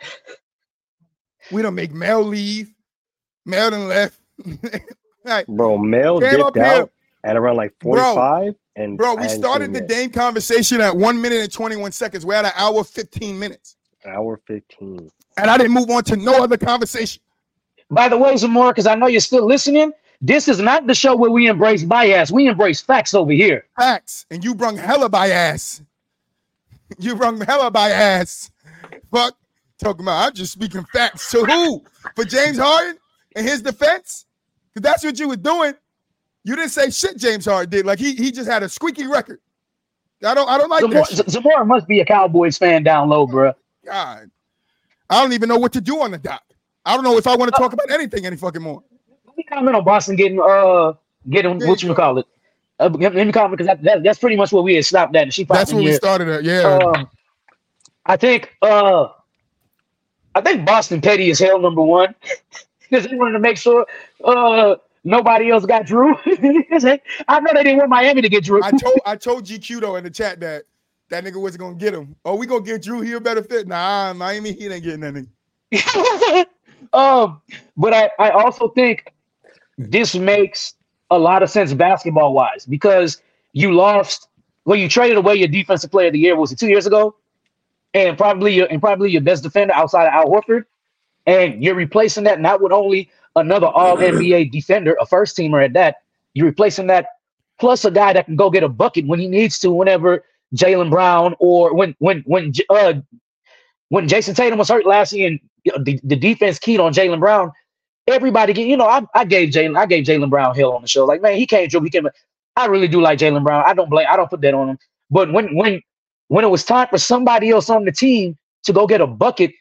We don't make Mel leave. Mel done left. Right. Bro, Mel Came up dipped here. out at around like Bro, 45. and Bro, we started the that. Dame conversation at one minute and 21 seconds. We're at an hour 15 minutes. Hour 15. And I didn't move on to no other conversation. By the way, Zamora, because I know you're still listening. This is not the show where we embrace bias. We embrace facts over here. Facts. And you brung hella bias. You brung hella bias. Fuck. Talking about, I'm just speaking facts. To who? For James Harden and his defense? Because that's what you were doing. You didn't say shit James Harden did. Like he he just had a squeaky record. I don't I don't like Zamora, that. Zamora must be a Cowboys fan down low, bro. God. I don't even know what to do on the dock. I don't know if I want to talk about anything any fucking more. Let me comment on Boston getting uh getting There what you call it. Uh, let me comment because that, that, that's pretty much where we had stopped at. And she That's where we started at. Yeah. Um, I think uh I think Boston Petty is hell number one because they wanted to make sure uh nobody else got Jrue. I know they didn't want Miami to get Jrue. I told I told GQ though in the chat that that nigga wasn't gonna get him. Oh, we gonna get Jrue here a better fit. Nah, Miami, he ain't getting that nigga. um, but I, I also think this makes a lot of sense basketball wise because you lost well, you traded away your defensive player of the year, was it two years ago? And probably your and probably your best defender outside of Al Horford. And you're replacing that not with only another all NBA defender, a first teamer at that, you're replacing that plus a guy that can go get a bucket when he needs to, whenever Jaylen Brown or when when when uh when Jayson Tatum was hurt last year and you know, the, the defense keyed on Jaylen Brown, everybody get you know, I, I gave Jaylen I gave Jaylen Brown hell on the show. Like, man, he can't dribble, he can't I really do like Jaylen Brown. I don't blame I don't put that on him. But when when when it was time for somebody else on the team to go get a bucket,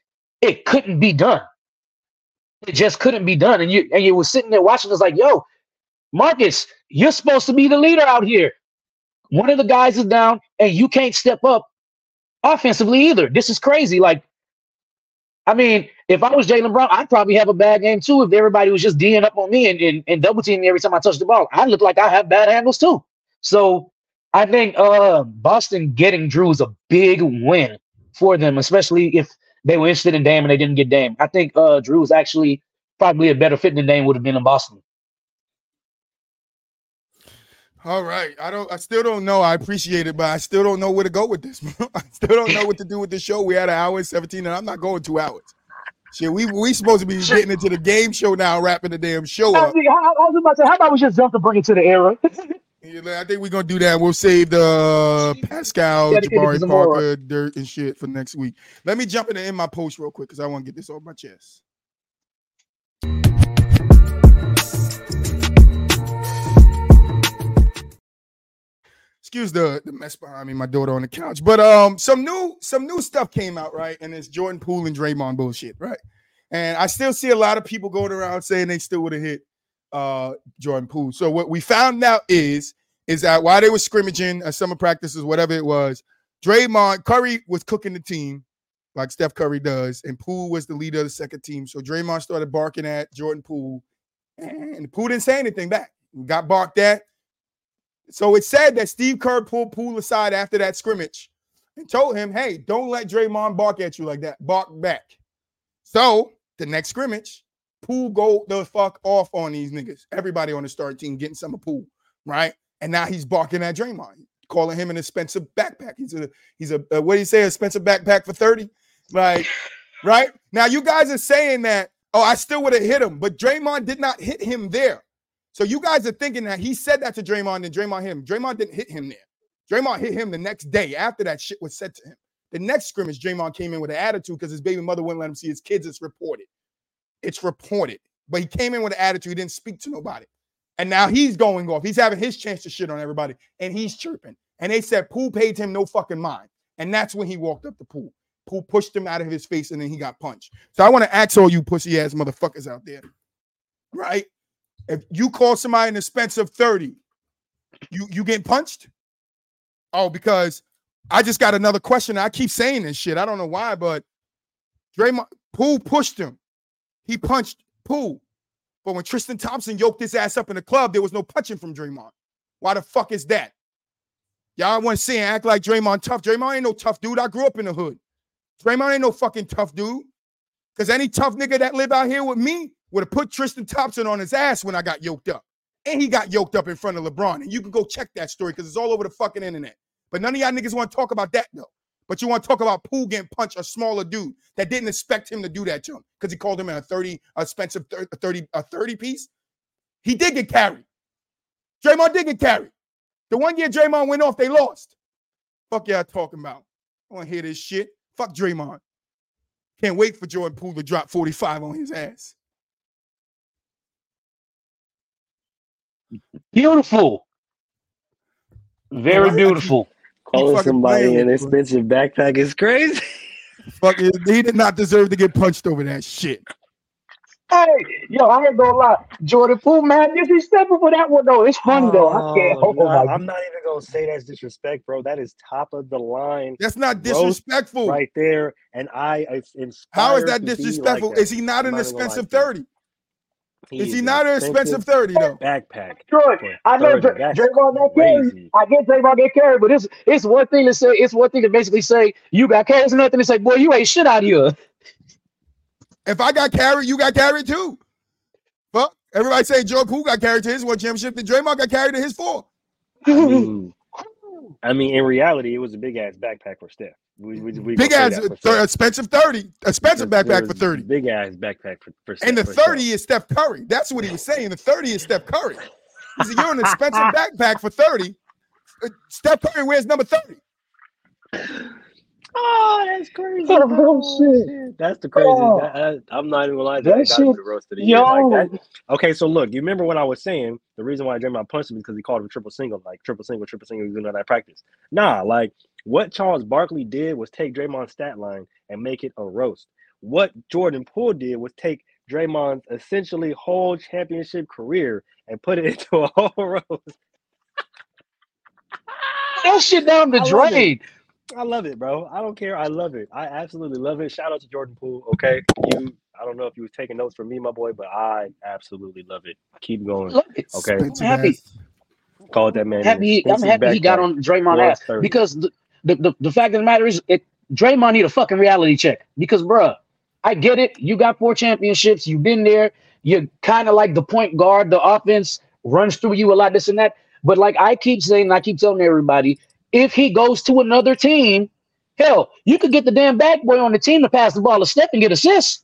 it couldn't be done. It just couldn't be done. And you and you were sitting there watching us like, yo, Marcus, you're supposed to be the leader out here. One of the guys is down, and you can't step up offensively either. This is crazy. Like, I mean, if I was Jaylen Brown, I'd probably have a bad game too if everybody was just D'ing up on me and, and, and double teaming every time I touch the ball. I look like I have bad handles too. So I think uh, Boston getting Jrue is a big win for them, especially if they were interested in Dame and they didn't get Dame. I think uh, Jrue is actually probably a better fit than Dame would have been in Boston. All right. I don't I still don't know. I appreciate it, but I still don't know where to go with this. I still don't know what to do with the show. We had an hour and 17, and I'm not going two hours. Shit, we we supposed to be getting into the game show now, wrapping the damn show I up. I was about to say, how about we just jump to bring it to the era? Yeah, I think we're gonna do that. We'll save the Pascal, Jabari Parker, dirt and shit for next week. Let me jump in and end my post real quick because I want to get this off my chest. Excuse the, the mess behind me, my daughter on the couch. But um, some new some new stuff came out, right? And it's Jordan Poole and Draymond bullshit, right? And I still see a lot of people going around saying they still would have hit uh Jordan Poole. So what we found out is is that while they were scrimmaging at summer practices, whatever it was, Draymond Curry was cooking the team like Steph Curry does, and Poole was the leader of the second team. So Draymond started barking at Jordan Poole, and Poole didn't say anything back. Got barked at. So it said that Steve Kerr pulled Poole aside after that scrimmage and told him, "Hey, don't let Draymond bark at you like that. Bark back." So the next scrimmage, Poole go the fuck off on these niggas. Everybody on the start team getting some of Poole, right? And now he's barking at Draymond, calling him an expensive backpack. He's a he's a uh, what do you say? A expensive backpack for 30? Like, right? Now you guys are saying that, oh, I still would have hit him, but Draymond did not hit him there. So you guys are thinking that he said that to Draymond and Draymond hit him. Draymond didn't hit him there. Draymond hit him the next day after that shit was said to him. The next scrimmage, Draymond came in with an attitude because his baby mother wouldn't let him see his kids. It's reported. It's reported. But he came in with an attitude. He didn't speak to nobody. And now he's going off. He's having his chance to shit on everybody. And he's chirping. And they said Poole paid him no fucking mind. And that's when he walked up to Poole. Poole pushed him out of his face and then he got punched. So I want to ask all you pussy ass motherfuckers out there, right? If you call somebody an expensive 30, you you getting punched? Oh, because I just got another question. I keep saying this shit. I don't know why, but Draymond Poole pushed him. He punched Poole. But when Tristan Thompson yoked his ass up in the club, there was no punching from Draymond. Why the fuck is that? Y'all want to see and act like Draymond tough. Draymond ain't no tough dude. I grew up in the hood. Draymond ain't no fucking tough dude. Because any tough nigga that live out here with me would have put Tristan Thompson on his ass when I got yoked up. And he got yoked up in front of LeBron. And you can go check that story because it's all over the fucking internet. But none of y'all niggas want to talk about that though. But you want to talk about Poole getting punched a smaller dude that didn't expect him to do that to him because he called him in a 30 a expensive 30 a 30 piece. He did get carried. Draymond did get carried. The one year Draymond went off, they lost. Fuck y'all talking about. I want to hear this shit. Fuck Draymond. Can't wait for Jordan Poole to drop 45 on his ass. Beautiful. Very beautiful. Calling somebody playing an with me. expensive backpack is crazy. Fuck it. He did not deserve to get punched over that shit. Hey, yo, I ain't gonna lie. Jordan Poole, man, disrespectful for that one though. It's funny though. I oh, can't. Oh, no, my I'm not even gonna say that's disrespect, bro. That is top of the line That's not disrespectful. right there. And I, I How is that to be like disrespectful? that. Is he not I'm an not even gonna expensive to you. 30? Is he not an expensive 30 though? backpack? Troy, for I know 30? Dr- That's Draymond got carried. I get Draymond get carried, but it's it's one thing to say. It's one thing to basically say you got carried. It's nothing to say, boy, you ain't shit out here. If I got carried, you got carried too. Fuck. Everybody say Joe Poole got carried to his one championship, then Draymond got carried to his four. I mean, I mean, in reality, it was a big ass backpack for Steph. We, we, we Big ass say that for th- Steph. expensive 30. Expensive Because there backpack for 30. Big ass backpack for, for Steph. And the for sure. 30 is Steph Curry. That's what he was saying. The 30 is Steph Curry. He said, You're an expensive backpack for 30. Uh, Steph Curry wears number 30. Oh, that's crazy. Oh, bro. shit. That's the craziest. Oh. That, that- I'm not even gonna. That That, that got shit- the roast of the year. Yo, Like that, Okay, so look, you remember what I was saying? The reason why Draymond punched him is because he called him triple single, like triple single, triple single. He's doing that practice. Nah, like what Charles Barkley did was take Draymond's stat line and make it a roast. What Jordan Poole did was take Draymond's essentially whole championship career and put it into a whole roast. that shit down the I love it. drain. I love it, bro. I don't care. I love it. I absolutely love it. Shout out to Jordan Poole. Okay, you. I don't know if you was taking notes from me, my boy, but I absolutely love it. Keep going. Look, it's- Okay. I'm happy. Call it that man. happy. I'm happy he got on Draymond Plus ass 30. because the, the, the, the fact of the matter is, it Draymond need a fucking reality check because, bruh, I get it. You got four championships. You've been there. You're kind of like the point guard. The offense runs through you a lot, this and that. But like I keep saying, I keep telling everybody, if he goes to another team, hell, you could get the damn back boy on the team to pass the ball to Steph and get assists.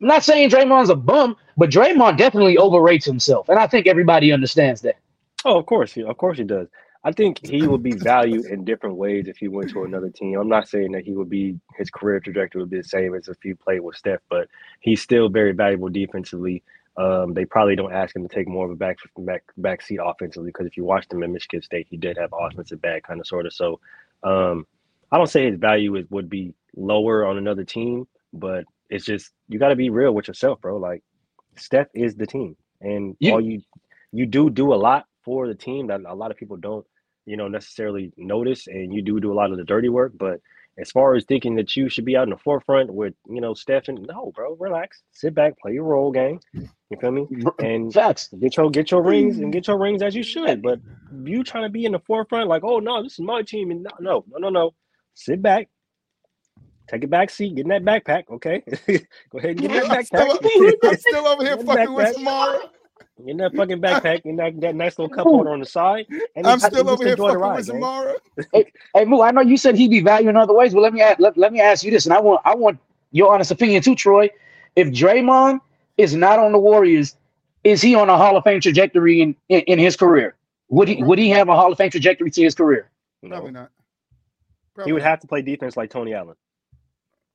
I'm not saying Draymond's a bum, but Draymond definitely overrates himself, and I think everybody understands that. Oh, of course, he, of course he does. I think he would be valued in different ways if he went to another team. I'm not saying that he would be his career trajectory would be the same as if he played with Steph, but he's still very valuable defensively. Um, they probably don't ask him to take more of a back back back seat offensively because if you watched him in Michigan State, he did have offensive back kind of sort of. So um, I don't say his value is, would be lower on another team, but it's just you got to be real with yourself, bro. Like Steph is the team, and You- all you you do do a lot for the team that a lot of people don't, you know, necessarily notice, and you do do a lot of the dirty work. But as far as thinking that you should be out in the forefront with, you know, Steph and no, bro, relax, sit back, play your role game. You feel me? Uh, and Facts. get your get your rings and get your rings as you should. But you trying to be in the forefront, like, oh no, this is my team, and no, no, no, no, no. Sit back, take a back seat, get in that backpack, okay? Go ahead and get in that I'm, still, backpack. I'm still over here fucking with backpack. Samara. Get in that fucking backpack, and that, that nice little cup holder on the side. And I'm still over here enjoy the fucking ride, with man. Samara. Hey, Moo, I know you said he'd be valued in other ways, but let me ask, let, let me ask you this, and I want I want your honest opinion too, Troy. If Draymond is not on the Warriors, is he on a Hall of Fame trajectory in, in, in his career? Would he would he have a Hall of Fame trajectory to his career? You know? Probably not. He would have to play defense like Tony Allen.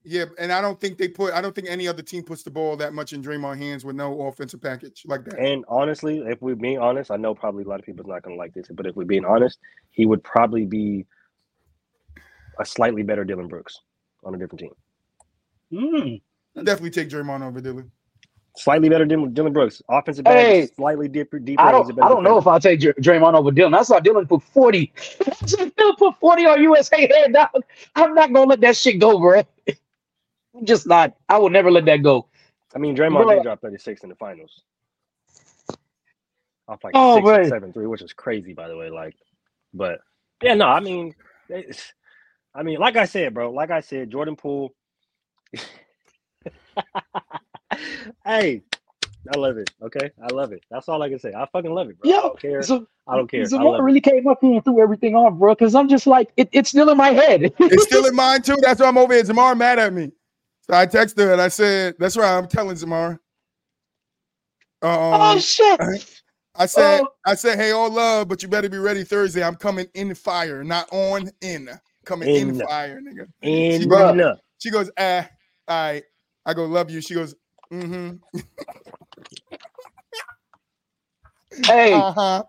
Yeah, and I don't think they put. I don't think any other team puts the ball that much in Draymond hands with no offensive package like that. And honestly, if we're being honest, I know probably a lot of people's not going to like this, but if we're being honest, he would probably be a slightly better Dillon Brooks on a different team. Hmm. Definitely take Draymond over Dillon. Slightly better Dillon, Dillon Brooks. Offensive back, Hey, slightly deeper. deeper I don't. I don't know if I'll take Dr- Draymond over Dillon. I saw Dillon put forty. Dillon put forty on USA head. I'm not gonna let that shit go, bro. I'm just not. I will never let that go. I mean, Draymond Bro. did drop 36 in the finals. Off like oh, six or seven three, which is crazy, by the way. Like, but yeah, no, I mean, it's, I mean, like I said, bro, like I said, Jordan Poole. hey, I love it. Okay, I love it. That's all I can say. I fucking love it, bro. I Yo, don't care. so I don't care. I Zamar love it. really came up here and threw everything off, bro. Because I'm just like, it, it's still in my head. It's still in mine too. That's why I'm over here. Zamar mad at me. So I texted her and I said, "That's right. I'm telling Zamar." oh Um, shit! I said, Oh. I said, "Hey, all love, but you better be ready Thursday. I'm coming in fire, not on in. Coming in, In. fire, nigga." And She Bruh. She goes, "Ah, all right." I go, "Love you." She goes, "Mm-hmm." Hey, Uh-huh.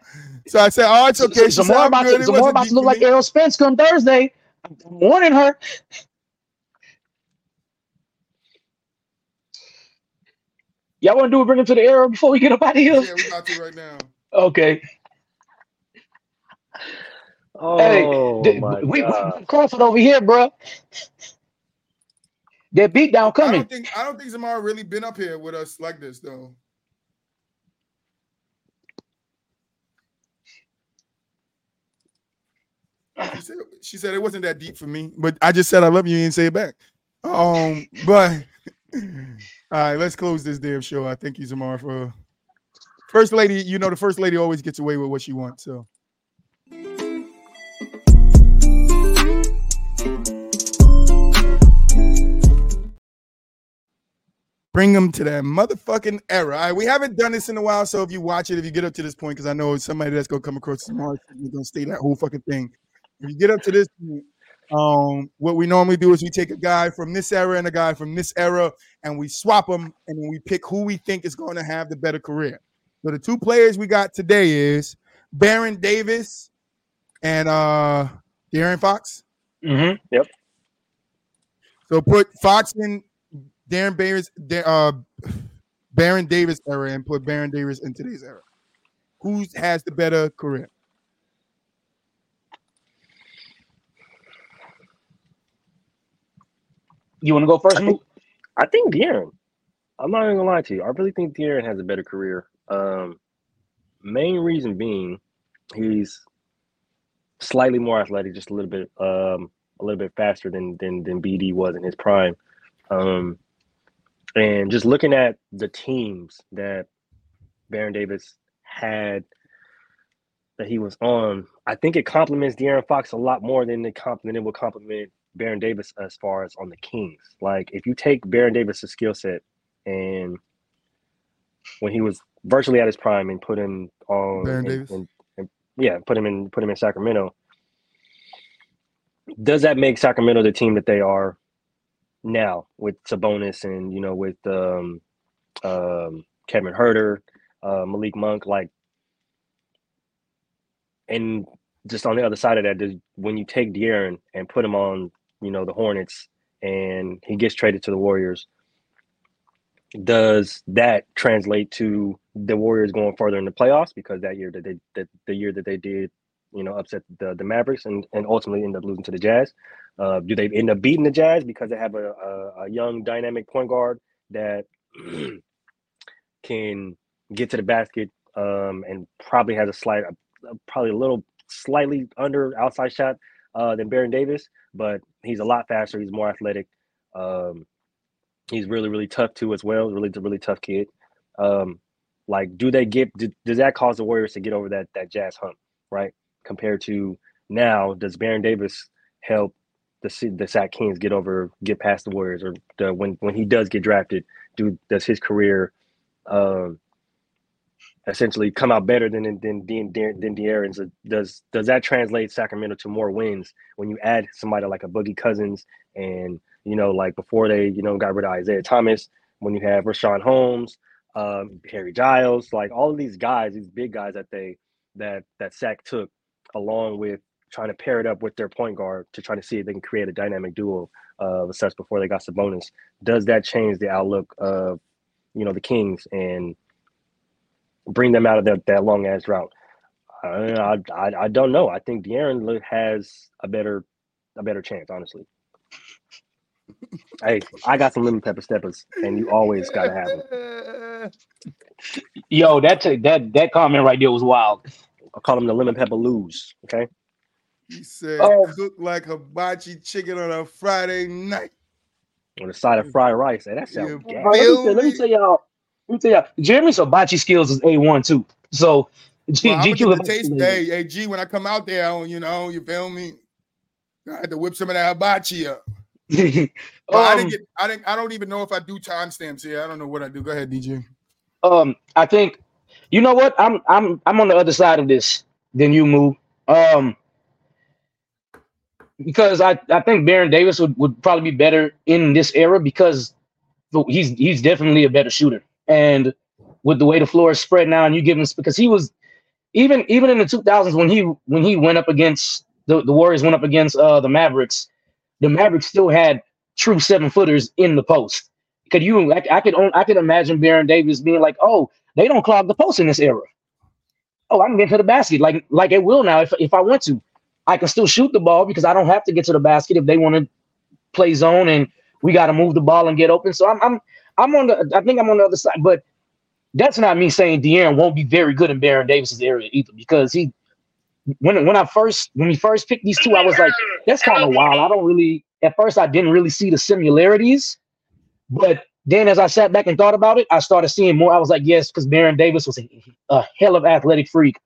So I said, "Oh, it's okay." She said, Zamar about, to, good. It Zamar wasn't about to look like me." Errol Spence come Thursday. I'm warning her. Y'all want to do a bring him to the arrow before we get up out of here? Yeah, we about to right now. Okay. Oh D- my we, we god. Crawford over here, bro. That beat down I coming. don't think I don't think Zamar really been up here with us like this though. She said, she said it wasn't that deep for me, but I just said I love you and say it back. Um, but all right, let's close this damn show. I thank you, Zamar, for first lady. You know, the first lady always gets away with what she wants. So bring them to that motherfucking era. All right, we haven't done this in a while, so if you watch it, if you get up to this point, because I know somebody that's gonna come across tomorrow, you're gonna stay that whole fucking thing. If you get up to this point, um, what we normally do is we take a guy from this era and a guy from this era, and we swap them, and then we pick who we think is going to have the better career. So the two players we got today is Baron Davis and uh De'Aaron Fox. Mm-hmm. Yep. So put Fox in Darren Davis, uh, Baron Davis era, and put Baron Davis in today's era. Who has the better career? You want to go first? I think-? I think De'Aaron. I'm not even gonna lie to you. I really think De'Aaron has a better career. Um, main reason being he's slightly more athletic, just a little bit, um, a little bit faster than than than BD was in his prime. Um, and just looking at the teams that Baron Davis had that he was on, I think it complements De'Aaron Fox a lot more than it comp- than it would complement Baron Davis as far as on the Kings. Like if you take Baron Davis' skill set and when he was virtually at his prime and put him on Baron and- Davis? and- and- yeah, put him in put him in Sacramento. Does that make Sacramento the team that they are now with Sabonis and you know with um, um, Kevin Huerter, uh, Malik Monk, like, and just on the other side of that, does, when you take De'Aaron and put him on, you know, the Hornets, and he gets traded to the Warriors, does that translate to the Warriors going further in the playoffs? Because that year that they that the year that they did, you know, upset the the Mavericks and and ultimately end up losing to the Jazz. Uh, do they end up beating the Jazz because they have a, a, a young dynamic point guard that can get to the basket um, and probably has a slight, uh, probably a little slightly under outside shot uh, than Baron Davis, but he's a lot faster. He's more athletic. Um, he's really, really tough too as well. Really, really tough kid. Um, like, do they get? Do, does that cause the Warriors to get over that that Jazz hump, right? Compared to now, does Baron Davis help the the Sac Kings get over, get past the Warriors, or the, when when he does get drafted, do does his career um, essentially come out better than than than than, than De'Aaron. Does does that translate Sacramento to more wins when you add somebody like a Boogie Cousins and you know like before they you know got rid of Isaiah Thomas when you have Richaun Holmes, um, Harry Giles, like all of these guys, these big guys that they that that Sac took along with trying to pair it up with their point guard to try to see if they can create a dynamic duo of such before they got Sabonis. Does that change the outlook of you know the Kings and bring them out of that, that long ass route? I, I I don't know. I think De'Aaron has a better a better chance, honestly. hey, I got some lemon pepper steppers, and you always gotta have them. Yo, that that that comment right there was wild. I call them the lemon pepper lose. Okay. He said, Oh. "Cook like hibachi chicken on a Friday night." On the side of fried rice. Hey, that Yeah, sounds gas. All right, let, me tell, let me me? tell y'all. Let me tell y'all. Jeremy's hibachi skills is a one too. So G, Well, GQ the taste. skills- Hey, G, when I come out there, I- you know, you feel me? I had to whip some of that hibachi up. But I Um, didn't get. I didn't. I don't even know if I do timestamps here. I don't know what I do. Go ahead, DJ. um, I think you know what? I'm I'm I'm on the other side of this than you move. Um because I, I think Baron Davis would, would probably be better in this era because he's he's definitely a better shooter. And with the way the floor is spread now, and you give him because he was even even in the 2000s when he when he went up against the, the Warriors went up against uh the Mavericks, the Mavericks still had true seven footers in the post. Could you I, I could I could imagine Baron Davis being like, oh, they don't clog the post in this era. Oh, I can get to the basket like like it will now if if I want to. I can still shoot the ball because I don't have to get to the basket if they want to play zone and we got to move the ball and get open. So I'm I'm I'm on the I think I'm on the other side, but that's not me saying De'Aaron won't be very good in Baron Davis's area either because he when when I first when we first picked these two, I was like, that's kind of wild. I don't really at first I didn't really see the similarities, but then as I sat back and thought about it, I started seeing more. I was like, yes, because Baron Davis was a, a hell of athletic freak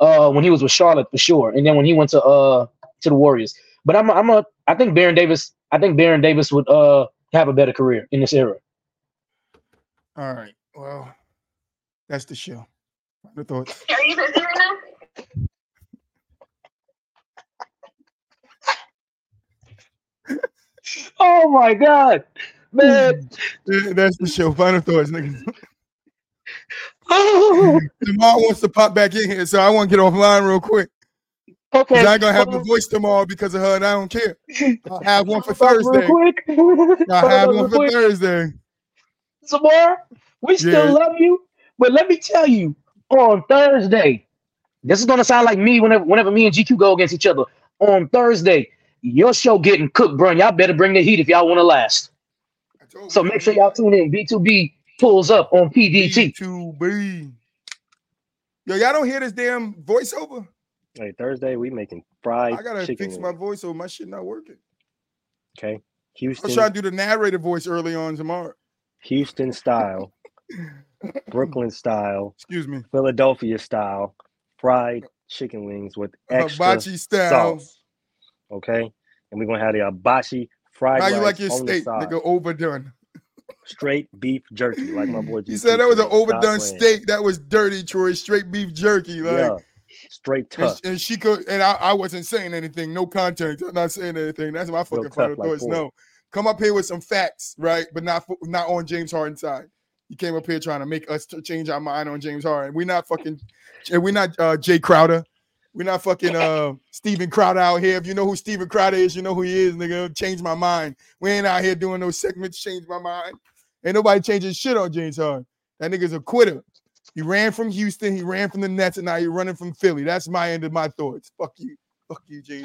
uh when he was with Charlotte for sure. And then when he went to uh to the Warriors. But I'm a, I'm a I think Baron Davis I think Baron Davis would uh have a better career in this era. All right. Well, that's the show. Final thoughts. Are you busy right now? Oh my god. Man. That's the show. Final thoughts, nigga. Oh, Tomorrow wants to pop back in here, so I want to get offline real quick. 'Cause okay. I ain't gonna have the voice tomorrow because of her, and I don't care. I'll have one for Thursday. I'll have one for. Thursday. Zamar, we still Yeah. love you, but let me tell you, on Thursday, this is gonna sound like me whenever whenever me and GQ go against each other. On Thursday, your show getting cooked, bro. Y'all better bring the heat if y'all want to last. So you. make sure y'all tune in. B2B pulls up on PDT. B2B. Yo, y'all don't hear this damn voiceover? Hey, Thursday we making fried I gotta chicken. fix my wings, voiceover. My shit not working. Okay, Houston. I was trying to do the narrator voice early on tomorrow. Houston style, Brooklyn style, Excuse me. Philadelphia style, fried chicken wings with extra Hibachi style. sauce. Okay, and we're gonna have the hibachi fried How you like your steak? Nigga, overdone. straight beef jerky, like my boy. He said that was an overdone steak. That was dirty, Troy. Straight beef jerky. Like, yeah, straight and, tough. and she could, and I, I wasn't saying anything. No context. I'm not saying anything. That's my fucking final like thoughts. No, come up here with some facts, right? But not not on James Harden side. You came up here trying to make us change our mind on James Harden. We're not fucking. and We're not uh, Jae Crowder. We're not fucking uh, Steven Crowder out here. If you know who Steven Crowder is, you know who he is, nigga. Change my mind. We ain't out here doing those segments. Change my mind. Ain't nobody changing shit on James Harden. That nigga's a quitter. He ran from Houston. He ran from the Nets, and now he's running from Philly. That's my end of my thoughts. Fuck you. Fuck you, James.